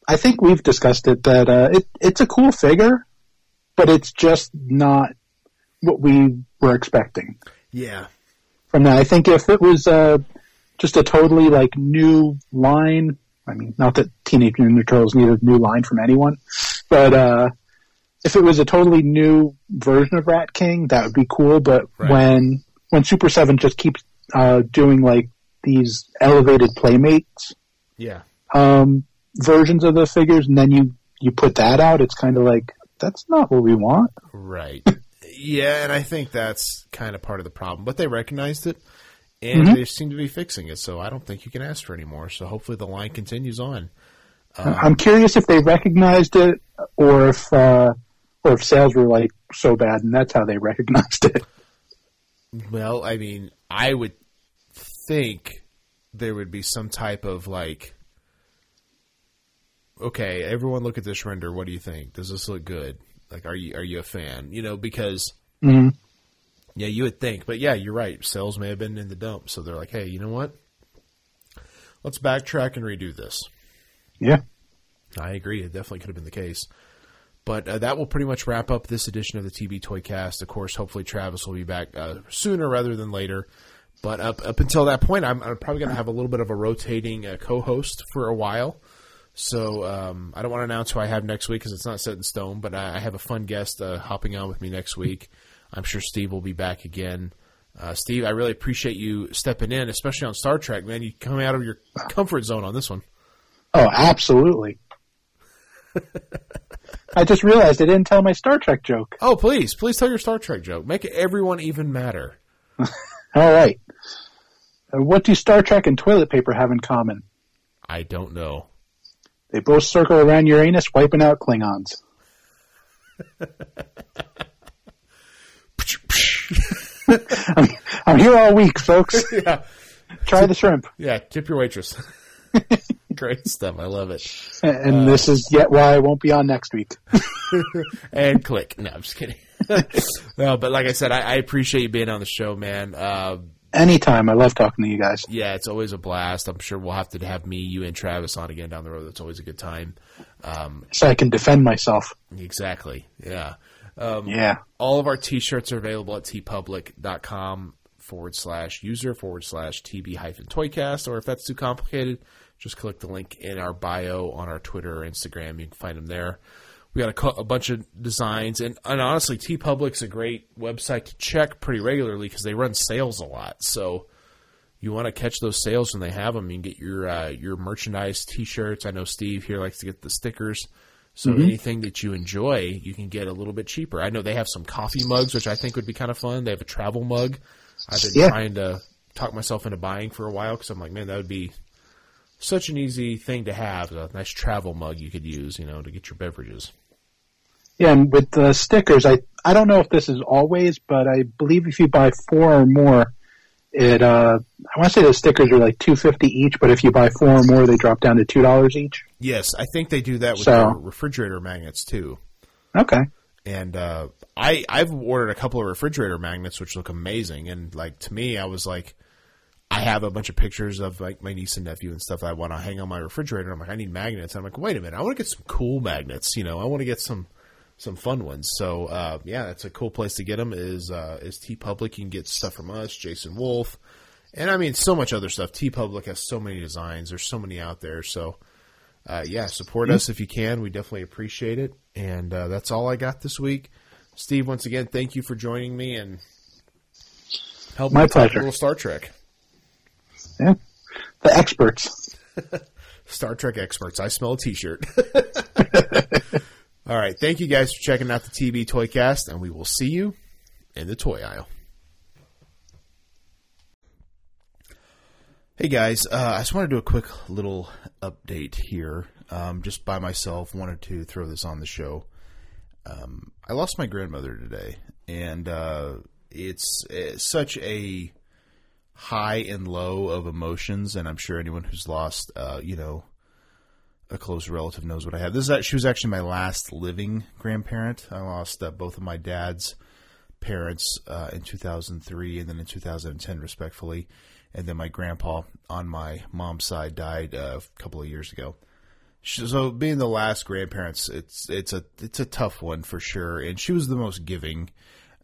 I think we've discussed it that uh, it it's a cool figure, but it's just not what we were expecting Yeah. From that. I think if it was uh, just a totally like new line, I mean, not that Teenage Mutant Ninja Turtles need a new line from anyone, but uh, if it was a totally new version of Rat King, that would be cool. But Right. when when Super Seven just keeps uh, doing like these elevated playmates Yeah. um, versions of the figures, and then you you put that out, it's kind of like that's not what we want. Right. yeah, and I think that's kind of part of the problem. But they recognized it, and Mm-hmm. they seem to be fixing it. So I don't think you can ask for any more. So hopefully the line continues on. I'm curious if they recognized it, or if uh, or if sales were like so bad, and that's how they recognized it. Well, I mean, I would think there would be some type of like, okay, everyone look at this render. What do you think? Does this look good? Like, are you are you a fan? You know, because Mhm. yeah, you would think, but yeah, you're right. Sales may have been in the dump, so they're like, hey, you know what? Let's backtrack and redo this. Yeah. I agree. It definitely could have been the case. But uh, that will pretty much wrap up this edition of the TB Toycast. Of course, hopefully Travis will be back uh, sooner rather than later. But up up until that point, I'm, I'm probably going to have a little bit of a rotating uh, co-host for a while. So um, I don't want to announce who I have next week because it's not set in stone. But I, I have a fun guest uh, hopping on with me next week. I'm sure Steve will be back again. Uh, Steve, I really appreciate you stepping in, especially on Star Trek. Man, you come out of your comfort zone on this one. Oh, absolutely. I just realized I didn't tell my Star Trek joke. Oh, please, please tell your Star Trek joke. Make everyone even matter. All right. Uh, what do Star Trek and toilet paper have in common? I don't know. They both circle around Uranus, wiping out Klingons. I'm, I'm here all week, folks. yeah, Try the shrimp. yeah. Tip your waitress. Great stuff. I love it. And this is yet why I won't be on next week. And click. No, I'm just kidding. no, but like I said, I, I appreciate you being on the show, man. Uh, Anytime. I love talking to you guys. yeah, it's always a blast. I'm sure we'll have to have me, you, and Travis on again down the road. That's always a good time. Um, So I can defend myself. exactly. Yeah. Um, Yeah. all of our t-shirts are available at teepublic.com forward slash user forward slash tb hyphen toycast or if that's too complicated just click the link in our bio on our twitter or instagram you can find them there we got a, co- a bunch of designs and, and honestly teepublic's a great website to check pretty regularly because they run sales a lot so you want to catch those sales when they have them you can get your uh, your merchandise t-shirts i know steve here likes to get the stickers so anything that you enjoy, you can get a little bit cheaper. I know they have some coffee mugs, which I think would be kind of fun. They have a travel mug. I've been Yeah. trying to talk myself into buying for a while because I'm like, man, that would be such an easy thing to have. A nice travel mug you could use, you know, to get your beverages. Yeah, and with the stickers, I I don't know if this is always, but I believe if you buy four or more, it uh I want to say the stickers are like two fifty each, but if you buy four or more, they drop down to two dollars each. Yes, I think they do that with So- refrigerator magnets too. Okay. and uh, I I've ordered a couple of refrigerator magnets which look amazing. And like to me, I was like, I have a bunch of pictures of like my niece and nephew and stuff that I want to hang on my refrigerator. I'm like, I need magnets. And I'm like, wait a minute, I want to get some cool magnets. You know, I want to get some some fun ones. So uh, yeah, that's a cool place to get them. Is uh, is TeePublic? You can get stuff from us, Jason Wolf, and I mean so much other stuff. TeePublic has so many designs. There's so many out there. So uh, yeah, support us if you can. We definitely appreciate it. And uh, that's all I got this week. Steve, once again, thank you for joining me and helping My me talk a pleasure. little Star Trek. Yeah. The experts. Star Trek experts. I smell a T-shirt. all right, thank you guys for checking out the TB Toycast, and we will see you in the toy aisle. Hey guys, uh, I just want to do a quick little update here. Um, just by myself, wanted to throw this on the show. Um, I lost my grandmother today, and uh, it's, it's such a high and low of emotions, and I'm sure anyone who's lost, uh, you know, a close relative knows what I have. This is act- she was actually my last living grandparent. I lost uh, both of my dad's parents uh, in 2003 and then in 2010, respectfully, and then my grandpa on my mom's side died uh, a couple of years ago. So being the last grandparents, it's it's a it's a tough one for sure. And she was the most giving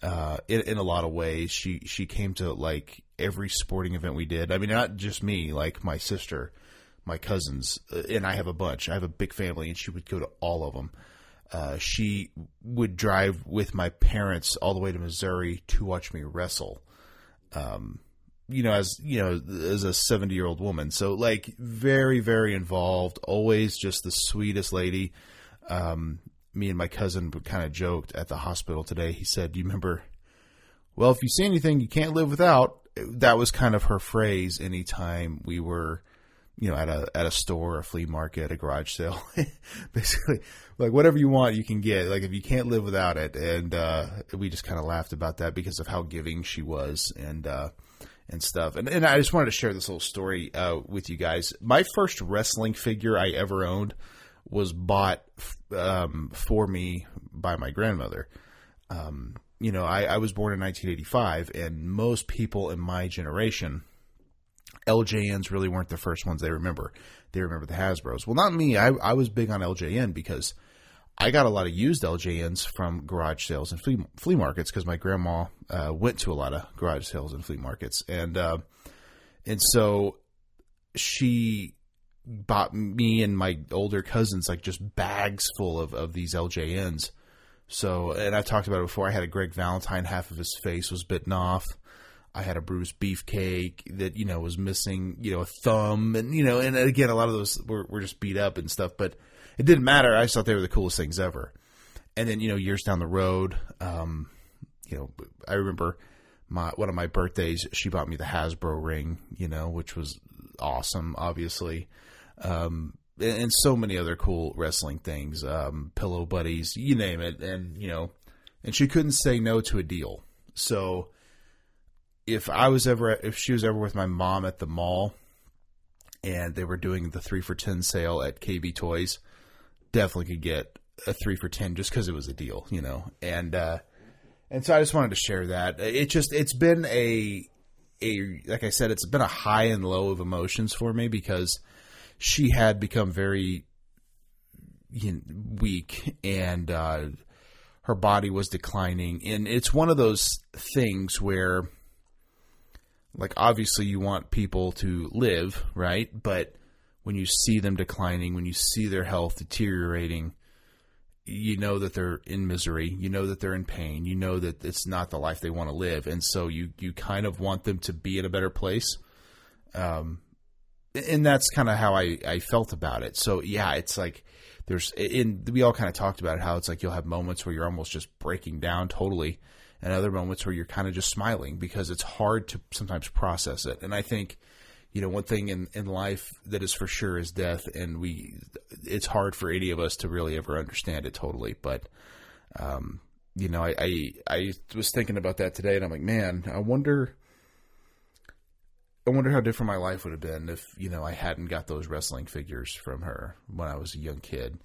uh, in, in a lot of ways. She she came to like every sporting event we did. I mean, not just me, like my sister, my cousins, uh, and I have a bunch. I have a big family, and she would go to all of them. Uh, she would drive with my parents all the way to Missouri to watch me wrestle. Um, you know, as you know, as a seventy year old woman, so like very, very involved. Always just the sweetest lady. Um, me and my cousin kind of joked at the hospital today. He said, "Do you remember? Well, if you see anything you can't live without." That was kind of her phrase. Anytime we were, you know, at a at a store, a flea market, a garage sale, basically, like whatever you want, you can get. Like if you can't live without it, and uh, we just kind of laughed about that because of how giving she was, and uh, and stuff. And and I just wanted to share this little story uh, with you guys. My first wrestling figure I ever owned was bought um, for me by my grandmother. Um, you know, I, I was born in 1985, and most people in my generation, LJNs really weren't the first ones they remember. They remember the Hasbros. Well, not me. I, I was big on LJN because I got a lot of used LJNs from garage sales and flea, flea markets because my grandma uh, went to a lot of garage sales and flea markets, and uh, and so she bought me and my older cousins like just bags full of, of these LJNs. So, and I talked about it before. I had a Greg Valentine, half of his face was bitten off. I had a Brutus Beefcake that you know was missing, you know, a thumb, and you know, and again, a lot of those were, were just beat up and stuff. But it didn't matter. I thought they were the coolest things ever. And then you know, years down the road, um, you know, I remember my one of my birthdays. She bought me the Hasbro ring, you know, which was awesome, obviously. Um, and, and so many other cool wrestling things, um, pillow buddies, you name it, and you know, and she couldn't say no to a deal. So if I was ever, if she was ever with my mom at the mall, and they were doing the three for ten sale at KB Toys, definitely could get a three for ten just because it was a deal, you know. And uh, and so I just wanted to share that. It just it's been a a like I said, it's been a high and low of emotions for me because she had become very you know, weak and uh, her body was declining. And it's one of those things where, like, obviously you want people to live, right? But when you see them declining, when you see their health deteriorating, you know that they're in misery. You know that they're in pain. You know that it's not the life they want to live, and so you you kind of want them to be in a better place. Um, and that's kind of how I, I felt about it. So yeah, it's like there's in we all kind of talked about it, how it's like you'll have moments where you're almost just breaking down totally, and other moments where you're kind of just smiling because it's hard to sometimes process it. And I think you know one thing in in life that is for sure is death, and we it's hard for any of us to really ever understand it totally. But um, you know, I, I I was thinking about that today, and I'm like, man, I wonder I wonder how different my life would have been if you know I hadn't got those wrestling figures from her when I was a young kid,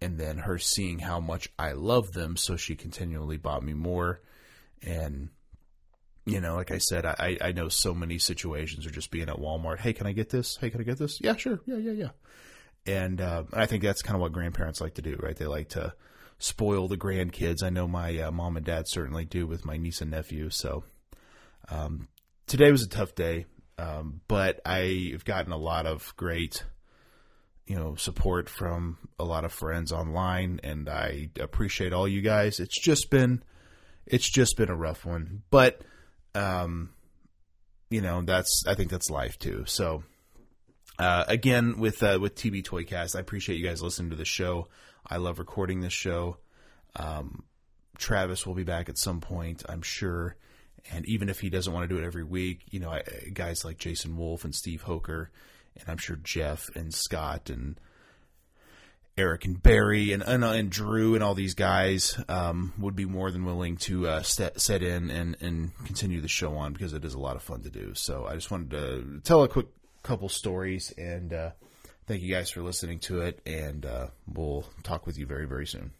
and then her seeing how much I love them, so she continually bought me more, and you know, like I said, I I know so many situations are just being at Walmart. Hey, can I get this? Hey, can I get this? Yeah, sure. Yeah, yeah, yeah. And uh, I think that's kind of what grandparents like to do, right? They like to spoil the grandkids. I know my uh, mom and dad certainly do with my niece and nephew. So um, today was a tough day. Um, but I've gotten a lot of great, you know, support from a lot of friends online, and I appreciate all you guys. It's just been, it's just been a rough one, but, um, you know, that's I think that's life too. So, uh, again, with uh, with TB Toycast, I appreciate you guys listening to the show. I love recording this show. Um, Travis will be back at some point, I'm sure. And even if he doesn't want to do it every week, you know, guys like Jason Wolf and Steve Hoeker, and I'm sure Jeff and Scott and Eric and Barry and and, and Drew and all these guys um, would be more than willing to uh, set, set in and, and continue the show on because it is a lot of fun to do. So I just wanted to tell a quick couple stories and uh, thank you guys for listening to it. And uh, we'll talk with you very, very soon.